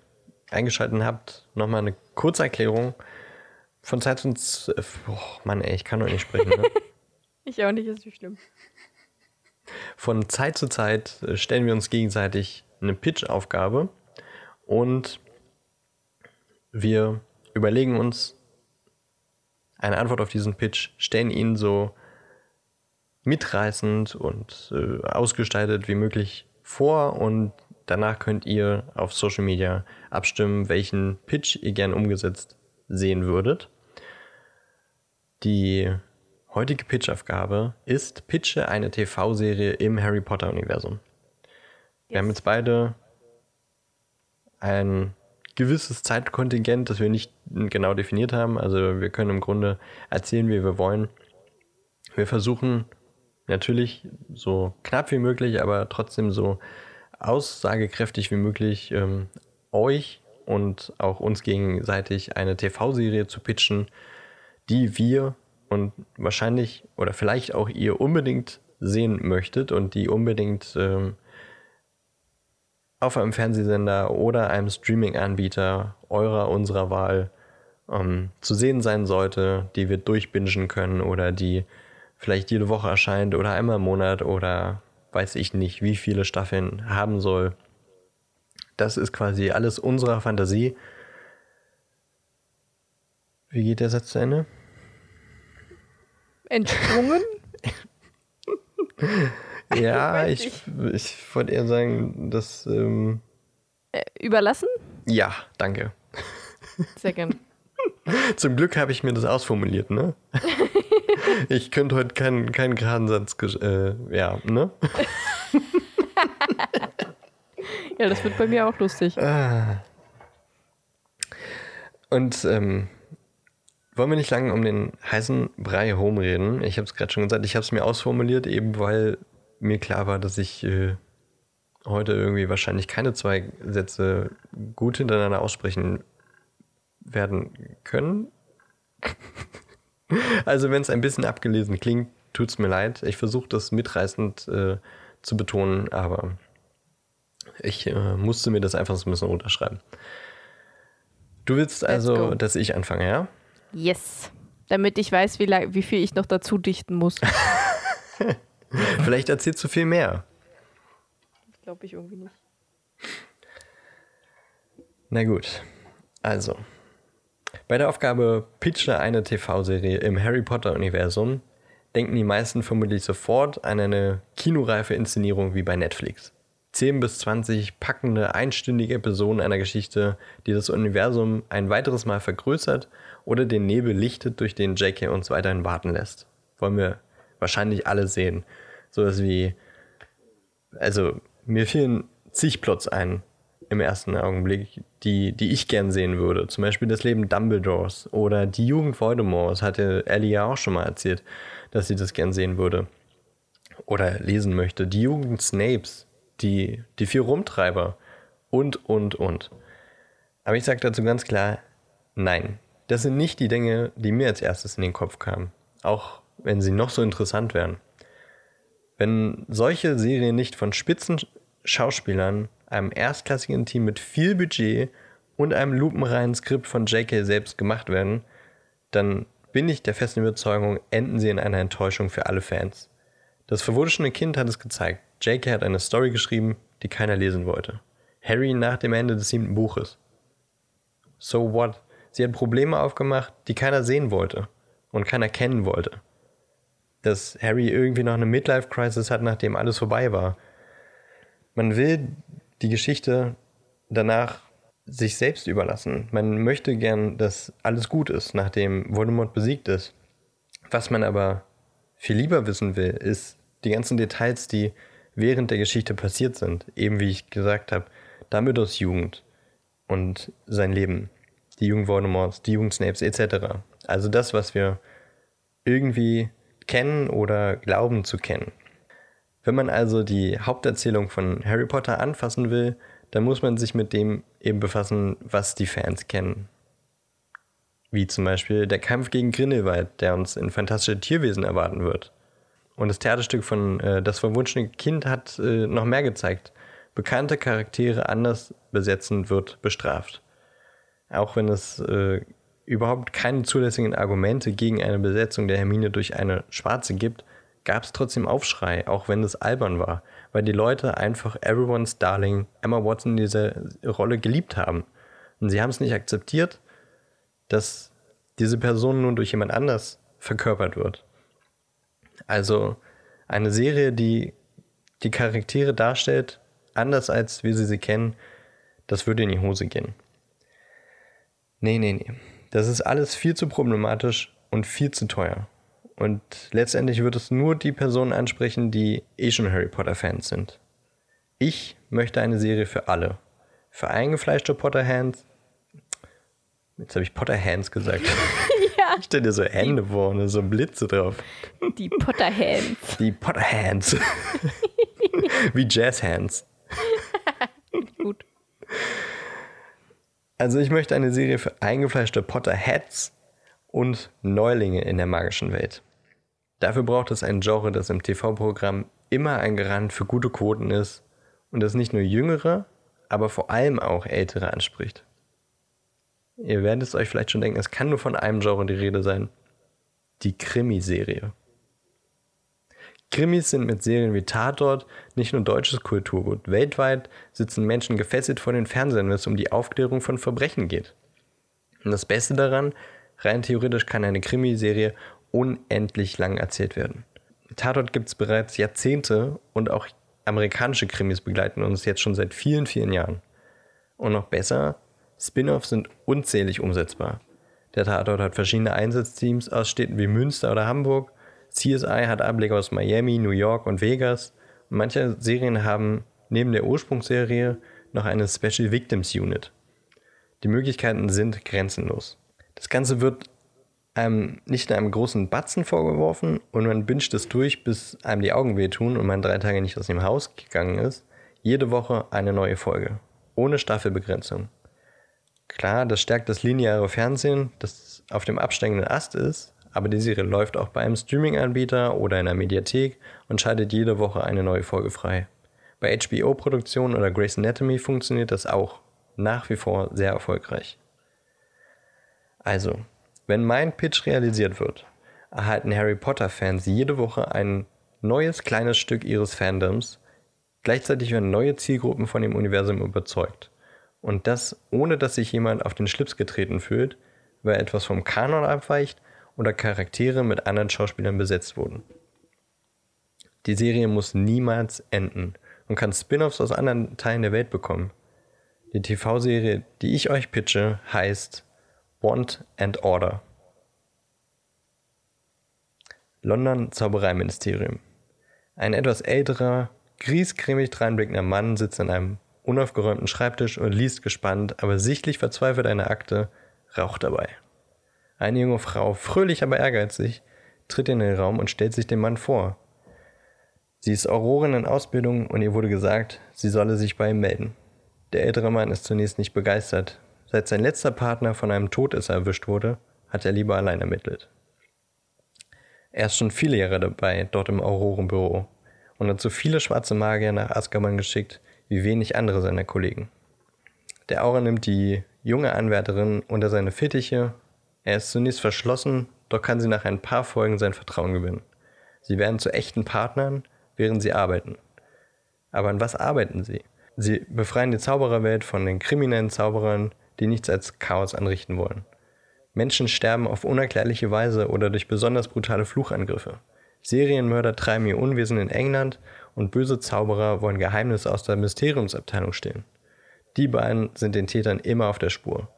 eingeschaltet habt, nochmal eine Kurzerklärung. Von Zeit zu Zeit. Oh Mann, ey, ich kann doch nicht sprechen. Ne? Ich auch nicht, ist nicht schlimm. Von Zeit zu Zeit äh, stellen wir uns gegenseitig eine Pitch-Aufgabe und wir überlegen uns eine Antwort auf diesen Pitch, stellen ihn so mitreißend und äh, ausgestaltet wie möglich vor und danach könnt ihr auf Social Media abstimmen, welchen Pitch ihr gern umgesetzt sehen würdet. Die heutige Pitchaufgabe ist Pitche eine TV-Serie im Harry Potter-Universum. Wir haben jetzt beide ein gewisses Zeitkontingent, das wir nicht genau definiert haben. Also wir können im Grunde erzählen, wie wir wollen. Wir versuchen natürlich so knapp wie möglich, aber trotzdem so aussagekräftig wie möglich ähm, euch und auch uns gegenseitig eine TV-Serie zu pitchen, die wir und wahrscheinlich oder vielleicht auch ihr unbedingt sehen möchtet und die unbedingt ähm, auf einem Fernsehsender oder einem Streaming-Anbieter eurer, unserer Wahl ähm, zu sehen sein sollte, die wir durchbingen können oder die vielleicht jede Woche erscheint oder einmal im Monat oder weiß ich nicht, wie viele Staffeln haben soll. Das ist quasi alles unserer Fantasie. Wie geht der Satz zu Ende? Entsprungen? ja, ich, ich wollte eher sagen, dass. Ähm, äh, überlassen? Ja, danke. Sehr gern. Zum Glück habe ich mir das ausformuliert, ne? ich könnte heute keinen kein geraden Satz, äh, ja, ne? ja, das wird bei mir auch lustig. Ah. Und ähm, wollen wir nicht lange um den heißen Brei herumreden? Ich habe es gerade schon gesagt, ich habe es mir ausformuliert, eben weil mir klar war, dass ich äh, heute irgendwie wahrscheinlich keine zwei Sätze gut hintereinander aussprechen werden können. also wenn es ein bisschen abgelesen klingt, tut es mir leid. Ich versuche das mitreißend äh, zu betonen, aber ich äh, musste mir das einfach so ein bisschen runterschreiben. Du willst also, dass ich anfange, ja? Yes. Damit ich weiß, wie, wie viel ich noch dazu dichten muss. Vielleicht erzählst du viel mehr. Glaube ich irgendwie nicht. Na gut. Also, bei der Aufgabe Pitche eine TV-Serie im Harry Potter-Universum denken die meisten vermutlich sofort an eine kinoreife Inszenierung wie bei Netflix. 10 bis 20 packende, einstündige Episoden einer Geschichte, die das Universum ein weiteres Mal vergrößert oder den Nebel lichtet, durch den JK uns weiterhin warten lässt. Wollen wir wahrscheinlich alle sehen. Sowas wie, also mir fielen zig Plots ein im ersten Augenblick, die, die ich gern sehen würde. Zum Beispiel das Leben Dumbledores oder die Jugend Voldemorts, hatte Ellie ja auch schon mal erzählt, dass sie das gern sehen würde oder lesen möchte. Die Jugend Snapes, die, die vier Rumtreiber und, und, und. Aber ich sage dazu ganz klar, nein, das sind nicht die Dinge, die mir als erstes in den Kopf kamen, auch wenn sie noch so interessant wären. Wenn solche Serien nicht von Spitzenschauspielern, einem erstklassigen Team mit viel Budget und einem lupenreinen Skript von JK selbst gemacht werden, dann bin ich der festen Überzeugung, enden sie in einer Enttäuschung für alle Fans. Das verwunschene Kind hat es gezeigt. JK hat eine Story geschrieben, die keiner lesen wollte. Harry nach dem Ende des siebten Buches. So what? Sie hat Probleme aufgemacht, die keiner sehen wollte und keiner kennen wollte. Dass Harry irgendwie noch eine Midlife-Crisis hat, nachdem alles vorbei war. Man will die Geschichte danach sich selbst überlassen. Man möchte gern, dass alles gut ist, nachdem Voldemort besiegt ist. Was man aber viel lieber wissen will, ist die ganzen Details, die während der Geschichte passiert sind. Eben wie ich gesagt habe, Dumbledores Jugend und sein Leben, die Jugend Voldemorts, die Jugend Snapes etc. Also das, was wir irgendwie kennen oder glauben zu kennen. Wenn man also die Haupterzählung von Harry Potter anfassen will, dann muss man sich mit dem eben befassen, was die Fans kennen. Wie zum Beispiel der Kampf gegen Grindelwald, der uns in Fantastische Tierwesen erwarten wird. Und das Theaterstück von äh, Das verwunschene Kind hat äh, noch mehr gezeigt. Bekannte Charaktere anders besetzen wird bestraft. Auch wenn es äh, überhaupt keine zulässigen Argumente gegen eine Besetzung der Hermine durch eine Schwarze gibt, gab es trotzdem Aufschrei, auch wenn es albern war, weil die Leute einfach Everyone's Darling Emma Watson in dieser Rolle geliebt haben. Und sie haben es nicht akzeptiert, dass diese Person nun durch jemand anders verkörpert wird. Also eine Serie, die die Charaktere darstellt, anders als wir sie sie kennen, das würde in die Hose gehen. Nee, nee, nee. Das ist alles viel zu problematisch und viel zu teuer. Und letztendlich wird es nur die Personen ansprechen, die eh schon Harry Potter-Fans sind. Ich möchte eine Serie für alle. Für eingefleischte Potterhands. Jetzt habe ich Potterhands gesagt. Ja, Ich stelle dir so Hände vor und so Blitze drauf. die Potterhands. Die Potterhands. Wie Jazzhands. Also ich möchte eine Serie für eingefleischte Potterheads und Neulinge in der magischen Welt. Dafür braucht es ein Genre, das im TV-Programm immer ein Garant für gute Quoten ist und das nicht nur jüngere, aber vor allem auch ältere anspricht. Ihr werdet es euch vielleicht schon denken, es kann nur von einem Genre die Rede sein. Die Krimiserie. Krimis sind mit Serien wie Tatort nicht nur deutsches Kulturgut. Weltweit sitzen Menschen gefesselt vor den Fernsehern, wenn es um die Aufklärung von Verbrechen geht. Und das Beste daran, rein theoretisch kann eine Krimiserie unendlich lang erzählt werden. Tatort gibt es bereits Jahrzehnte und auch amerikanische Krimis begleiten uns jetzt schon seit vielen, vielen Jahren. Und noch besser, Spin-offs sind unzählig umsetzbar. Der Tatort hat verschiedene Einsatzteams aus Städten wie Münster oder Hamburg. CSI hat Ableger aus Miami, New York und Vegas. Und manche Serien haben neben der Ursprungsserie noch eine Special Victims Unit. Die Möglichkeiten sind grenzenlos. Das Ganze wird einem nicht in einem großen Batzen vorgeworfen und man binscht es durch, bis einem die Augen wehtun und man drei Tage nicht aus dem Haus gegangen ist. Jede Woche eine neue Folge. Ohne Staffelbegrenzung. Klar, das stärkt das lineare Fernsehen, das auf dem absteigenden Ast ist, aber die Serie läuft auch bei einem Streaming-Anbieter oder in einer Mediathek und schaltet jede Woche eine neue Folge frei. Bei HBO-Produktionen oder Grey's Anatomy funktioniert das auch nach wie vor sehr erfolgreich. Also, wenn mein Pitch realisiert wird, erhalten Harry Potter-Fans jede Woche ein neues kleines Stück ihres Fandoms. Gleichzeitig werden neue Zielgruppen von dem Universum überzeugt. Und das ohne dass sich jemand auf den Schlips getreten fühlt, weil etwas vom Kanon abweicht oder Charaktere mit anderen Schauspielern besetzt wurden. Die Serie muss niemals enden und kann Spin-offs aus anderen Teilen der Welt bekommen. Die TV-Serie, die ich euch pitche, heißt Want and Order. London Zaubereiministerium. Ein etwas älterer, griesgrämig dreinblickender Mann sitzt an einem unaufgeräumten Schreibtisch und liest gespannt, aber sichtlich verzweifelt eine Akte, raucht dabei. Eine junge Frau, fröhlich aber ehrgeizig, tritt in den Raum und stellt sich dem Mann vor. Sie ist Aurorin in Ausbildung und ihr wurde gesagt, sie solle sich bei ihm melden. Der ältere Mann ist zunächst nicht begeistert. Seit sein letzter Partner von einem Todesser erwischt wurde, hat er lieber allein ermittelt. Er ist schon viele Jahre dabei, dort im Aurorenbüro, und hat so viele schwarze Magier nach Azkaban geschickt, wie wenig andere seiner Kollegen. Der Aura nimmt die junge Anwärterin unter seine Fittiche. Er ist zunächst verschlossen, doch kann sie nach ein paar Folgen sein Vertrauen gewinnen. Sie werden zu echten Partnern, während sie arbeiten. Aber an was arbeiten sie? Sie befreien die Zaubererwelt von den kriminellen Zauberern, die nichts als Chaos anrichten wollen. Menschen sterben auf unerklärliche Weise oder durch besonders brutale Fluchangriffe. Serienmörder treiben ihr Unwesen in England und böse Zauberer wollen Geheimnisse aus der Mysteriumsabteilung stehlen. Die beiden sind den Tätern immer auf der Spur.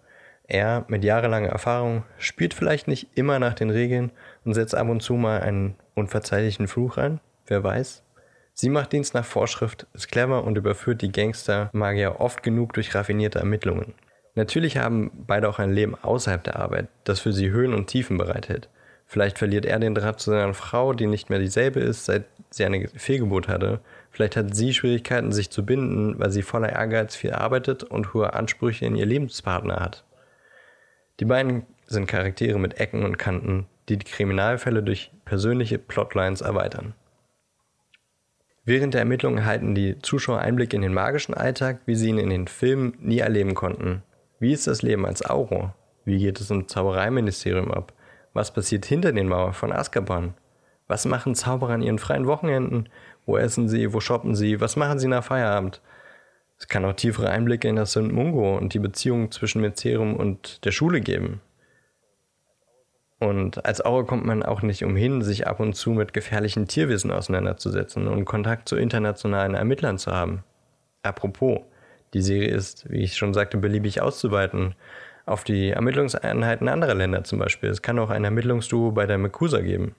Er, mit jahrelanger Erfahrung, spielt vielleicht nicht immer nach den Regeln und setzt ab und zu mal einen unverzeihlichen Fluch ein, wer weiß. Sie macht Dienst nach Vorschrift, ist clever und überführt die Gangster-Magier oft genug durch raffinierte Ermittlungen. Natürlich haben beide auch ein Leben außerhalb der Arbeit, das für sie Höhen und Tiefen bereithält. Vielleicht verliert er den Draht zu seiner Frau, die nicht mehr dieselbe ist, seit sie eine Fehlgeburt hatte. Vielleicht hat sie Schwierigkeiten, sich zu binden, weil sie voller Ehrgeiz viel arbeitet und hohe Ansprüche in ihr Lebenspartner hat. Die beiden sind Charaktere mit Ecken und Kanten, die die Kriminalfälle durch persönliche Plotlines erweitern. Während der Ermittlungen erhalten die Zuschauer Einblick in den magischen Alltag, wie sie ihn in den Filmen nie erleben konnten. Wie ist das Leben als Auro? Wie geht es im Zaubereiministerium ab? Was passiert hinter den Mauern von Azkaban? Was machen Zauberer an ihren freien Wochenenden? Wo essen sie? Wo shoppen sie? Was machen sie nach Feierabend? Es kann auch tiefere Einblicke in das St. Mungo und die Beziehung zwischen Mysterium und der Schule geben. Und als Aura kommt man auch nicht umhin, sich ab und zu mit gefährlichen Tierwesen auseinanderzusetzen und Kontakt zu internationalen Ermittlern zu haben. Apropos, die Serie ist, wie ich schon sagte, beliebig auszuweiten. Auf die Ermittlungseinheiten anderer Länder zum Beispiel. Es kann auch ein Ermittlungsduo bei der Mekusa geben.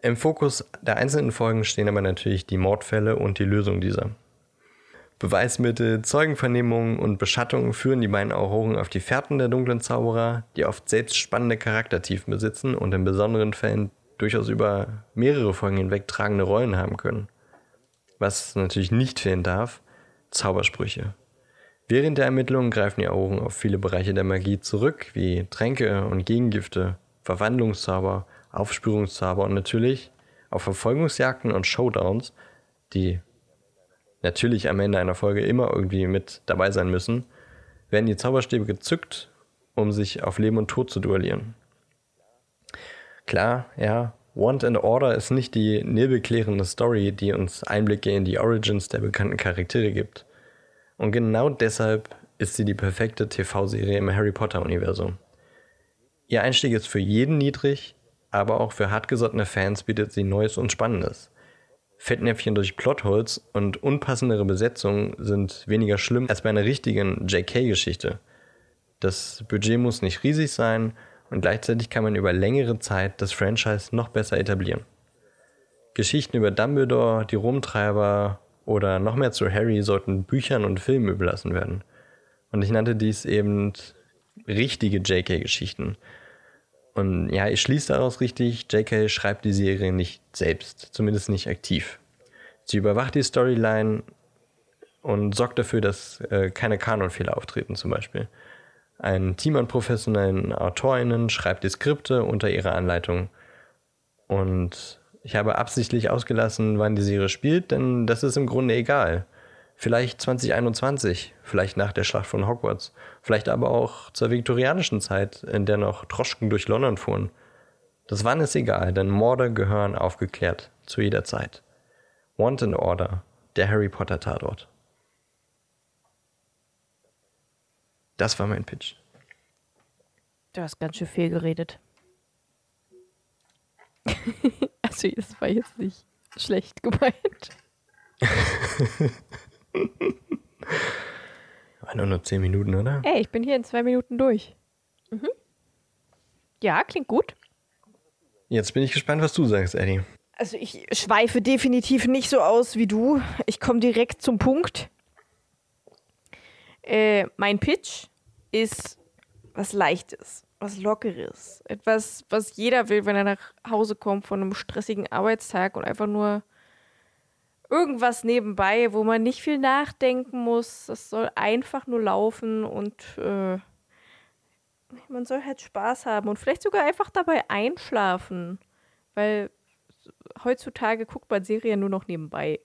Im Fokus der einzelnen Folgen stehen aber natürlich die Mordfälle und die Lösung dieser. Beweismittel, Zeugenvernehmungen und Beschattungen führen die beiden Auroren auf die Fährten der dunklen Zauberer, die oft selbst spannende Charaktertiefen besitzen und in besonderen Fällen durchaus über mehrere Folgen hinweg tragende Rollen haben können. Was natürlich nicht fehlen darf, Zaubersprüche. Während der Ermittlungen greifen die Auroren auf viele Bereiche der Magie zurück, wie Tränke und Gegengifte, Verwandlungszauber, Aufspürungszauber und natürlich auf Verfolgungsjagden und Showdowns, die natürlich am Ende einer Folge immer irgendwie mit dabei sein müssen, werden die Zauberstäbe gezückt, um sich auf Leben und Tod zu duellieren. Klar, ja, Want and Order ist nicht die nebelklärende Story, die uns Einblicke in die Origins der bekannten Charaktere gibt. Und genau deshalb ist sie die perfekte TV-Serie im Harry Potter-Universum. Ihr Einstieg ist für jeden niedrig, aber auch für hartgesottene Fans bietet sie Neues und Spannendes. Fettnäpfchen durch Plotholes und unpassendere Besetzungen sind weniger schlimm als bei einer richtigen JK-Geschichte. Das Budget muss nicht riesig sein und gleichzeitig kann man über längere Zeit das Franchise noch besser etablieren. Geschichten über Dumbledore, die Rumtreiber oder noch mehr zu Harry sollten Büchern und Filmen überlassen werden. Und ich nannte dies eben richtige JK-Geschichten, und ja, ich schließe daraus richtig, JK schreibt die Serie nicht selbst, zumindest nicht aktiv. Sie überwacht die Storyline und sorgt dafür, dass äh, keine Kanonfehler auftreten zum Beispiel. Ein Team an professionellen AutorInnen schreibt die Skripte unter ihrer Anleitung. Und ich habe absichtlich ausgelassen, wann die Serie spielt, denn das ist im Grunde egal. Vielleicht 2021, vielleicht nach der Schlacht von Hogwarts, vielleicht aber auch zur viktorianischen Zeit, in der noch Droschken durch London fuhren. Das Wann ist egal, denn Morde gehören aufgeklärt zu jeder Zeit. Want and Order, der Harry Potter Tatort. Das war mein Pitch. Du hast ganz schön viel geredet. also, das war jetzt nicht schlecht gemeint. War nur zehn Minuten, oder? Ey, ich bin hier in zwei Minuten durch. Mhm. Ja, klingt gut. Jetzt bin ich gespannt, was du sagst, Eddie. Also ich schweife definitiv nicht so aus wie du. Ich komme direkt zum Punkt. Äh, mein Pitch ist was Leichtes, was Lockeres. Etwas, was jeder will, wenn er nach Hause kommt von einem stressigen Arbeitstag und einfach nur irgendwas nebenbei, wo man nicht viel nachdenken muss. Das soll einfach nur laufen und äh, man soll halt Spaß haben und vielleicht sogar einfach dabei einschlafen. Weil heutzutage guckt man Serien nur noch nebenbei.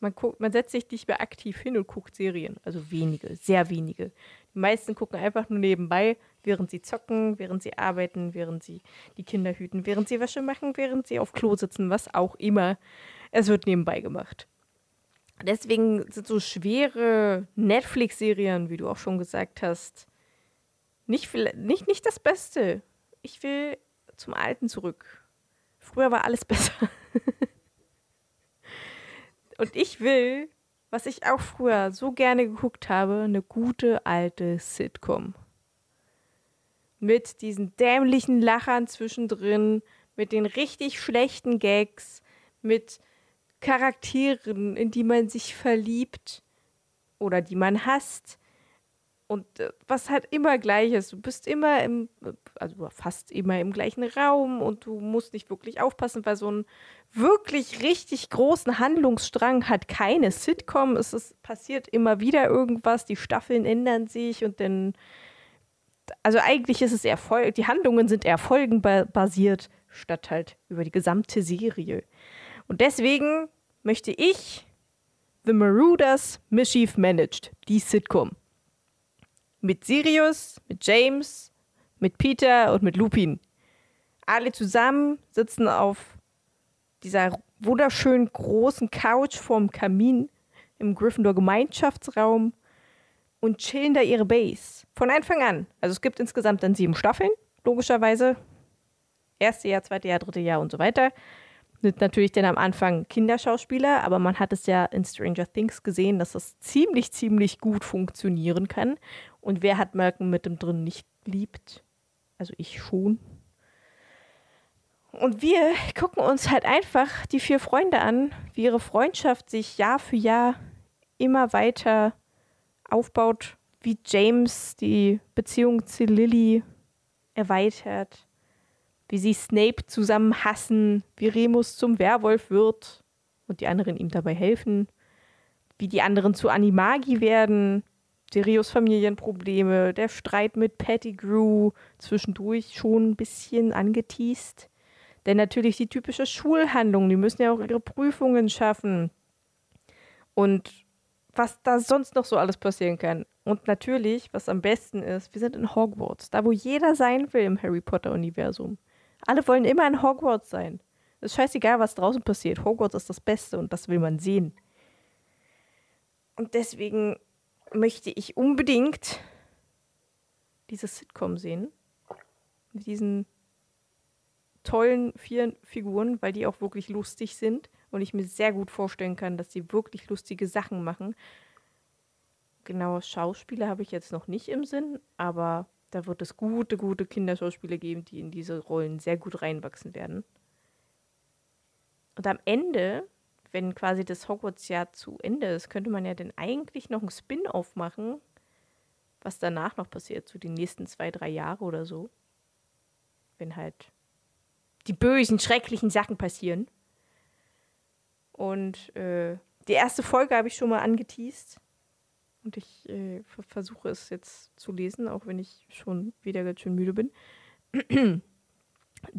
Man, guckt, man setzt sich nicht mehr aktiv hin und guckt Serien. Also wenige, sehr wenige. Die meisten gucken einfach nur nebenbei, während sie zocken, während sie arbeiten, während sie die Kinder hüten, während sie Wäsche machen, während sie auf Klo sitzen, was auch immer. Es wird nebenbei gemacht. Deswegen sind so schwere Netflix-Serien, wie du auch schon gesagt hast, nicht, nicht, nicht das Beste. Ich will zum Alten zurück. Früher war alles besser. Und ich will, was ich auch früher so gerne geguckt habe, eine gute alte Sitcom. Mit diesen dämlichen Lachern zwischendrin, mit den richtig schlechten Gags, mit Charakteren, in die man sich verliebt oder die man hasst. Und äh, was halt immer gleich ist. Du bist immer im, also fast immer im gleichen Raum und du musst nicht wirklich aufpassen, weil so einen wirklich richtig großen Handlungsstrang hat keine Sitcom. Es ist, passiert immer wieder irgendwas, die Staffeln ändern sich und dann. Also eigentlich ist es Erfolg, die Handlungen sind erfolgenbasiert, statt halt über die gesamte Serie. Und deswegen möchte ich The Marauders Mischief Managed, die Sitcom. Mit Sirius, mit James, mit Peter und mit Lupin. Alle zusammen sitzen auf dieser wunderschönen großen Couch vorm Kamin im Gryffindor Gemeinschaftsraum und chillen da ihre Base. Von Anfang an. Also es gibt insgesamt dann sieben Staffeln, logischerweise. Erste Jahr, zweite Jahr, dritte Jahr und so weiter sind natürlich dann am Anfang Kinderschauspieler, aber man hat es ja in Stranger Things gesehen, dass das ziemlich, ziemlich gut funktionieren kann. Und wer hat Malcolm mit dem drin nicht liebt? Also ich schon. Und wir gucken uns halt einfach die vier Freunde an, wie ihre Freundschaft sich Jahr für Jahr immer weiter aufbaut, wie James die Beziehung zu Lily erweitert wie sie Snape zusammen hassen, wie Remus zum Werwolf wird und die anderen ihm dabei helfen, wie die anderen zu Animagi werden, Sirius Familienprobleme, der Streit mit Pettigrew, zwischendurch schon ein bisschen angeteased. Denn natürlich die typische Schulhandlung, die müssen ja auch ihre Prüfungen schaffen. Und was da sonst noch so alles passieren kann. Und natürlich, was am besten ist, wir sind in Hogwarts, da wo jeder sein will im Harry Potter-Universum. Alle wollen immer in Hogwarts sein. Es ist scheißegal, was draußen passiert. Hogwarts ist das Beste und das will man sehen. Und deswegen möchte ich unbedingt dieses Sitcom sehen. Mit diesen tollen vier Figuren, weil die auch wirklich lustig sind und ich mir sehr gut vorstellen kann, dass sie wirklich lustige Sachen machen. Genaue Schauspieler habe ich jetzt noch nicht im Sinn, aber da wird es gute, gute Kinderschauspieler geben, die in diese Rollen sehr gut reinwachsen werden. Und am Ende, wenn quasi das Hogwarts-Jahr zu Ende ist, könnte man ja dann eigentlich noch ein Spin-off machen, was danach noch passiert, so die nächsten zwei, drei Jahre oder so. Wenn halt die bösen, schrecklichen Sachen passieren. Und äh, die erste Folge habe ich schon mal angeteased. Und ich äh, versuche es jetzt zu lesen, auch wenn ich schon wieder ganz schön müde bin.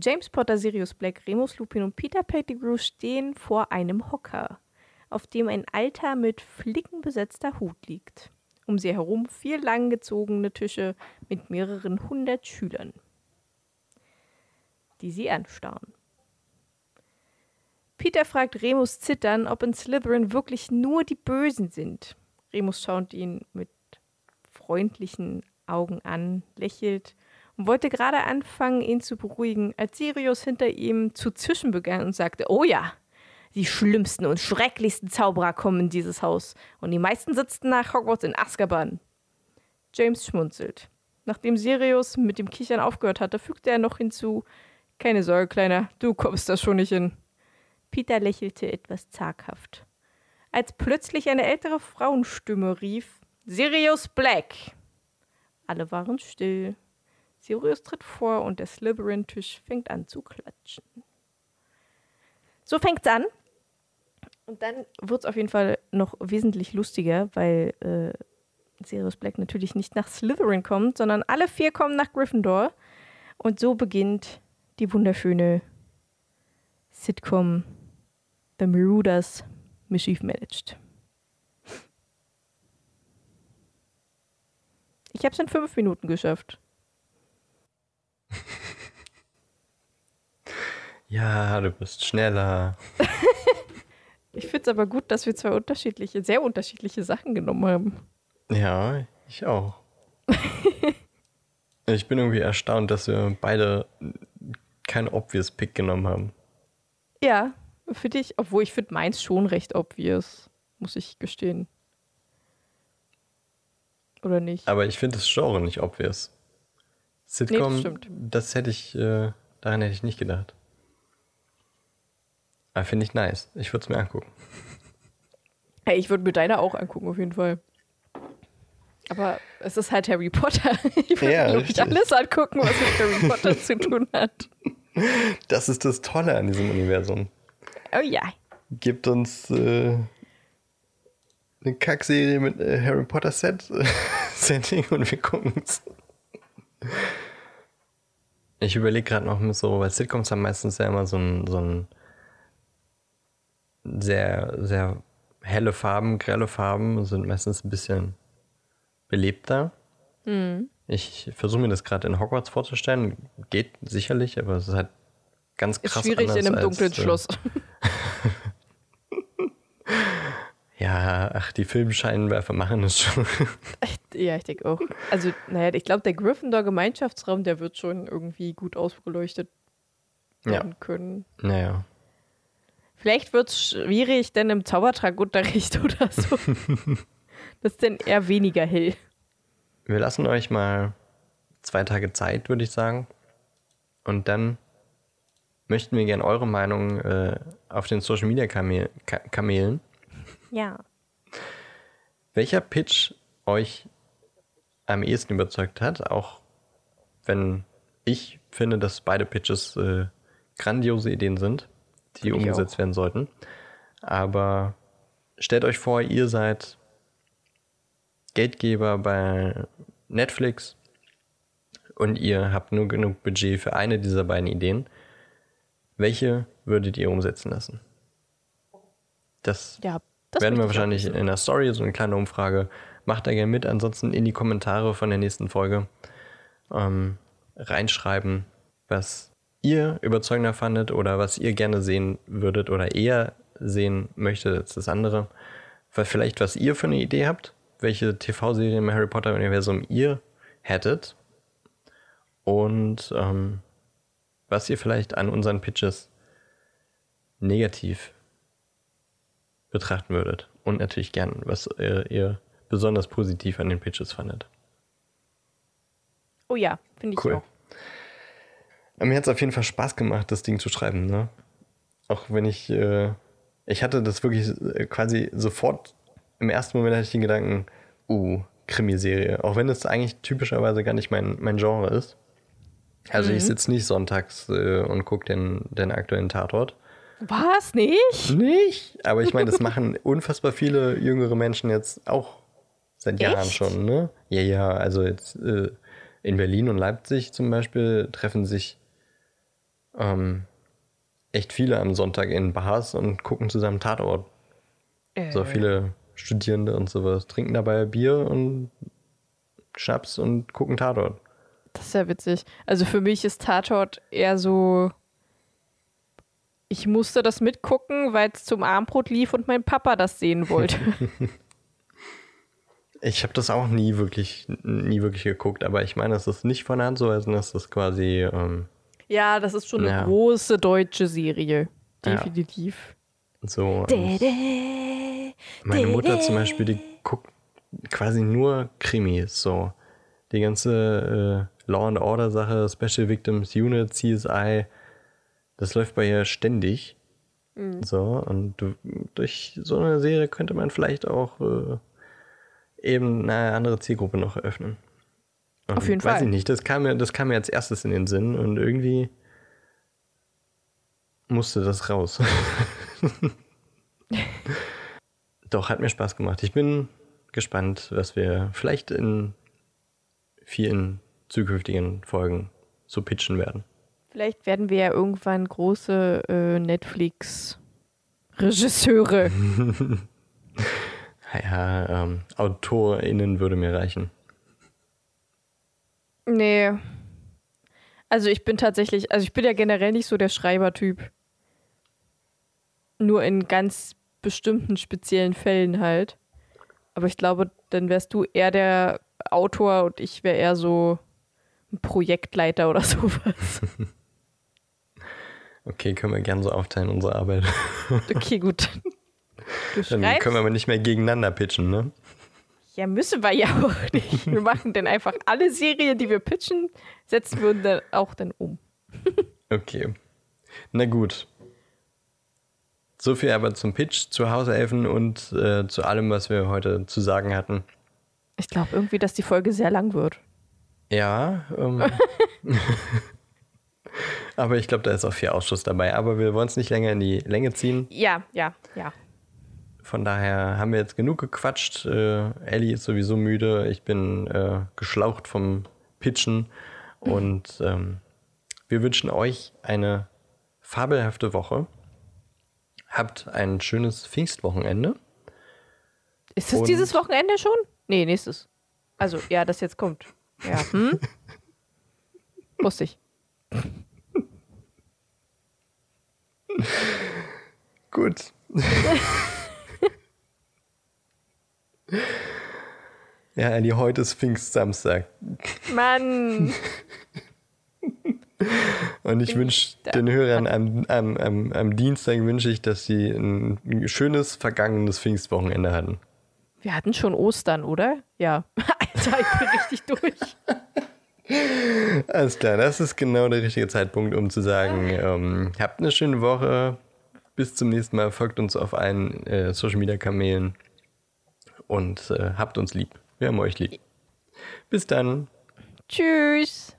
James Potter, Sirius Black, Remus Lupin und Peter Pettigrew stehen vor einem Hocker, auf dem ein alter, mit Flicken besetzter Hut liegt. Um sie herum vier langgezogene Tische mit mehreren hundert Schülern, die sie anstarren. Peter fragt Remus zittern, ob in Slytherin wirklich nur die Bösen sind. Remus schaut ihn mit freundlichen Augen an, lächelt und wollte gerade anfangen, ihn zu beruhigen, als Sirius hinter ihm zu zischen begann und sagte: Oh ja, die schlimmsten und schrecklichsten Zauberer kommen in dieses Haus und die meisten sitzen nach Hogwarts in Azkaban. James schmunzelt. Nachdem Sirius mit dem Kichern aufgehört hatte, fügte er noch hinzu: Keine Sorge, Kleiner, du kommst da schon nicht hin. Peter lächelte etwas zaghaft als plötzlich eine ältere Frauenstimme rief: Sirius Black! Alle waren still. Sirius tritt vor und der Slytherin-Tisch fängt an zu klatschen. So fängt's an. Und dann wird es auf jeden Fall noch wesentlich lustiger, weil äh, Sirius Black natürlich nicht nach Slytherin kommt, sondern alle vier kommen nach Gryffindor. Und so beginnt die wunderschöne Sitcom The Marauders Mischief managed. Ich habe es in fünf Minuten geschafft. ja, du bist schneller. ich finde es aber gut, dass wir zwei unterschiedliche, sehr unterschiedliche Sachen genommen haben. Ja, ich auch. ich bin irgendwie erstaunt, dass wir beide kein obvious Pick genommen haben. Ja, für dich, obwohl ich finde meins schon recht obvious, muss ich gestehen. Oder nicht? Aber ich finde das Genre nicht obvious. Sitcom, nee, das, das, hätte ich, äh, daran hätte ich nicht gedacht. Aber finde ich nice. Ich würde es mir angucken. Hey, ich würde mir deine auch angucken, auf jeden Fall. Aber es ist halt Harry Potter. Ich würde Ja, mir alles angucken, was mit Harry Potter zu tun hat. Das ist das Tolle an diesem Universum. Oh ja. Gibt uns äh, eine Kackserie mit äh, Harry Potter Set Setting und wir gucken's. Ich überlege gerade noch mit so, weil Sitcoms haben meistens ja immer so ein, so ein sehr, sehr helle Farben, grelle Farben und sind meistens ein bisschen belebter. Ich versuche mir das gerade in Hogwarts vorzustellen. Geht sicherlich, aber es ist halt ganz Ist krass schwierig anders in einem als, dunklen äh, Schloss. Ja, ach, die Filmscheinwerfer machen es schon. ja, ich denke auch. Also, naja, ich glaube, der Gryffindor-Gemeinschaftsraum, der wird schon irgendwie gut ausgeleuchtet Ja. werden können. Naja. Vielleicht wird es schwierig, denn im Zaubertragunterricht oder so. das ist dann eher weniger hell. Wir lassen euch mal zwei Tage Zeit, würde ich sagen. Und dann möchten wir gerne eure Meinung äh, auf den Social Media Kamel Ka Kamelen. Ja. Welcher Pitch euch am ehesten überzeugt hat, auch wenn ich finde, dass beide Pitches äh, grandiose Ideen sind, die Ich umgesetzt werden sollten. Aber stellt euch vor, ihr seid Geldgeber bei Netflix und ihr habt nur genug Budget für eine dieser beiden Ideen. Welche würdet ihr umsetzen lassen? Das Ja, das werden wir wahrscheinlich wissen. in der Story, so eine kleine Umfrage. Macht da gerne mit, ansonsten in die Kommentare von der nächsten Folge ähm, reinschreiben, was ihr überzeugender fandet oder was ihr gerne sehen würdet oder eher sehen möchtet als das andere. Weil vielleicht, was ihr für eine Idee habt, welche TV-Serie im Harry Potter-Universum ihr hättet und ähm, was ihr vielleicht an unseren Pitches negativ betrachten würdet. Und natürlich gern, was äh, ihr besonders positiv an den Pitches fandet. Oh ja, finde ich Cool. auch. Mir hat es auf jeden Fall Spaß gemacht, das Ding zu schreiben. Ne? Auch wenn ich, äh, ich hatte das wirklich äh, quasi sofort, im ersten Moment hatte ich den Gedanken, uh, Krimiserie. Auch wenn es eigentlich typischerweise gar nicht mein, mein Genre ist. Also ich sitze nicht sonntags äh, und gucke den, den aktuellen Tatort. Was? Nicht? Nicht? Aber ich meine, das machen unfassbar viele jüngere Menschen jetzt auch seit Jahren Echt? schon, ne? Ja, ja, also jetzt äh, in Berlin und Leipzig zum Beispiel treffen sich ähm, echt viele am Sonntag in Bars und gucken zusammen Tatort. So Äh, viele Studierende und sowas trinken dabei Bier und Schnaps und gucken Tatort. Das ist ja witzig. Also für mich ist Tatort eher so. Ich musste das mitgucken, weil es zum Armbrot lief und mein Papa das sehen wollte. Ich habe das auch nie wirklich, nie wirklich geguckt, aber ich meine, es ist nicht von der Hand zu weisen, dass das quasi ähm, ja, das ist schon eine Ja. große deutsche Serie. Ja. Definitiv. so. und Meine Mutter zum Beispiel, die guckt quasi nur Krimis, so. Die ganze äh, Law and Order Sache, Special Victims Unit, CSI, das läuft bei ihr ständig. So, und du, durch so eine Serie könnte man vielleicht auch äh, eben eine andere Zielgruppe noch eröffnen. Und Auf jeden weiß Fall. ich nicht, das kam, mir, das kam mir als erstes in den Sinn und irgendwie musste das raus. Doch, hat mir Spaß gemacht. Ich bin gespannt, was wir vielleicht in vielen zukünftigen Folgen so pitchen werden. Vielleicht werden wir ja irgendwann große äh, Netflix-Regisseure. Ja, ähm, AutorInnen würde mir reichen. nee. Also ich bin tatsächlich, also ich bin ja generell nicht so der Schreibertyp. Nur in ganz bestimmten speziellen Fällen halt. Aber ich glaube, dann wärst du eher der Autor und ich wäre eher so ein Projektleiter oder sowas. Okay, können wir gern so aufteilen, unsere Arbeit. Okay, gut. Du Dann schreibst? können wir aber nicht mehr gegeneinander pitchen, ne? Ja, müssen wir ja auch nicht. Wir machen dann einfach alle Serien, die wir pitchen, setzen wir dann auch dann um. Okay. Na gut. So viel aber zum Pitch, zu Hauselfen und äh, zu allem, was wir heute zu sagen hatten. Ich glaube irgendwie, dass die Folge sehr lang wird. Ja, ähm, aber ich glaube, da ist auch viel Ausschuss dabei. Aber wir wollen es nicht länger in die Länge ziehen. Ja, ja, ja. Von daher haben wir jetzt genug gequatscht. Äh, Ellie ist sowieso müde. Ich bin äh, geschlaucht vom Pitchen. Und ähm, wir wünschen euch eine fabelhafte Woche. Habt ein schönes Pfingstwochenende. Ist es Und- dieses Wochenende schon? Nee, nächstes. Also, ja, das jetzt kommt. Ja, hm? Wusste ich. Gut. ja, Ellie, heute ist Pfingstsamstag. Mann! Und ich wünsche den Hörern am, am, am, am Dienstag wünsche ich, dass sie ein, ein schönes vergangenes Pfingstwochenende hatten. Wir hatten schon Ostern, oder? Ja. Alter, ich bin richtig durch. Alles klar, das ist genau der richtige Zeitpunkt, um zu sagen, ähm, habt eine schöne Woche. Bis zum nächsten Mal. Folgt uns auf allen äh, Social Media Kanälen und äh, habt uns lieb. Wir haben euch lieb. Bis dann. Tschüss.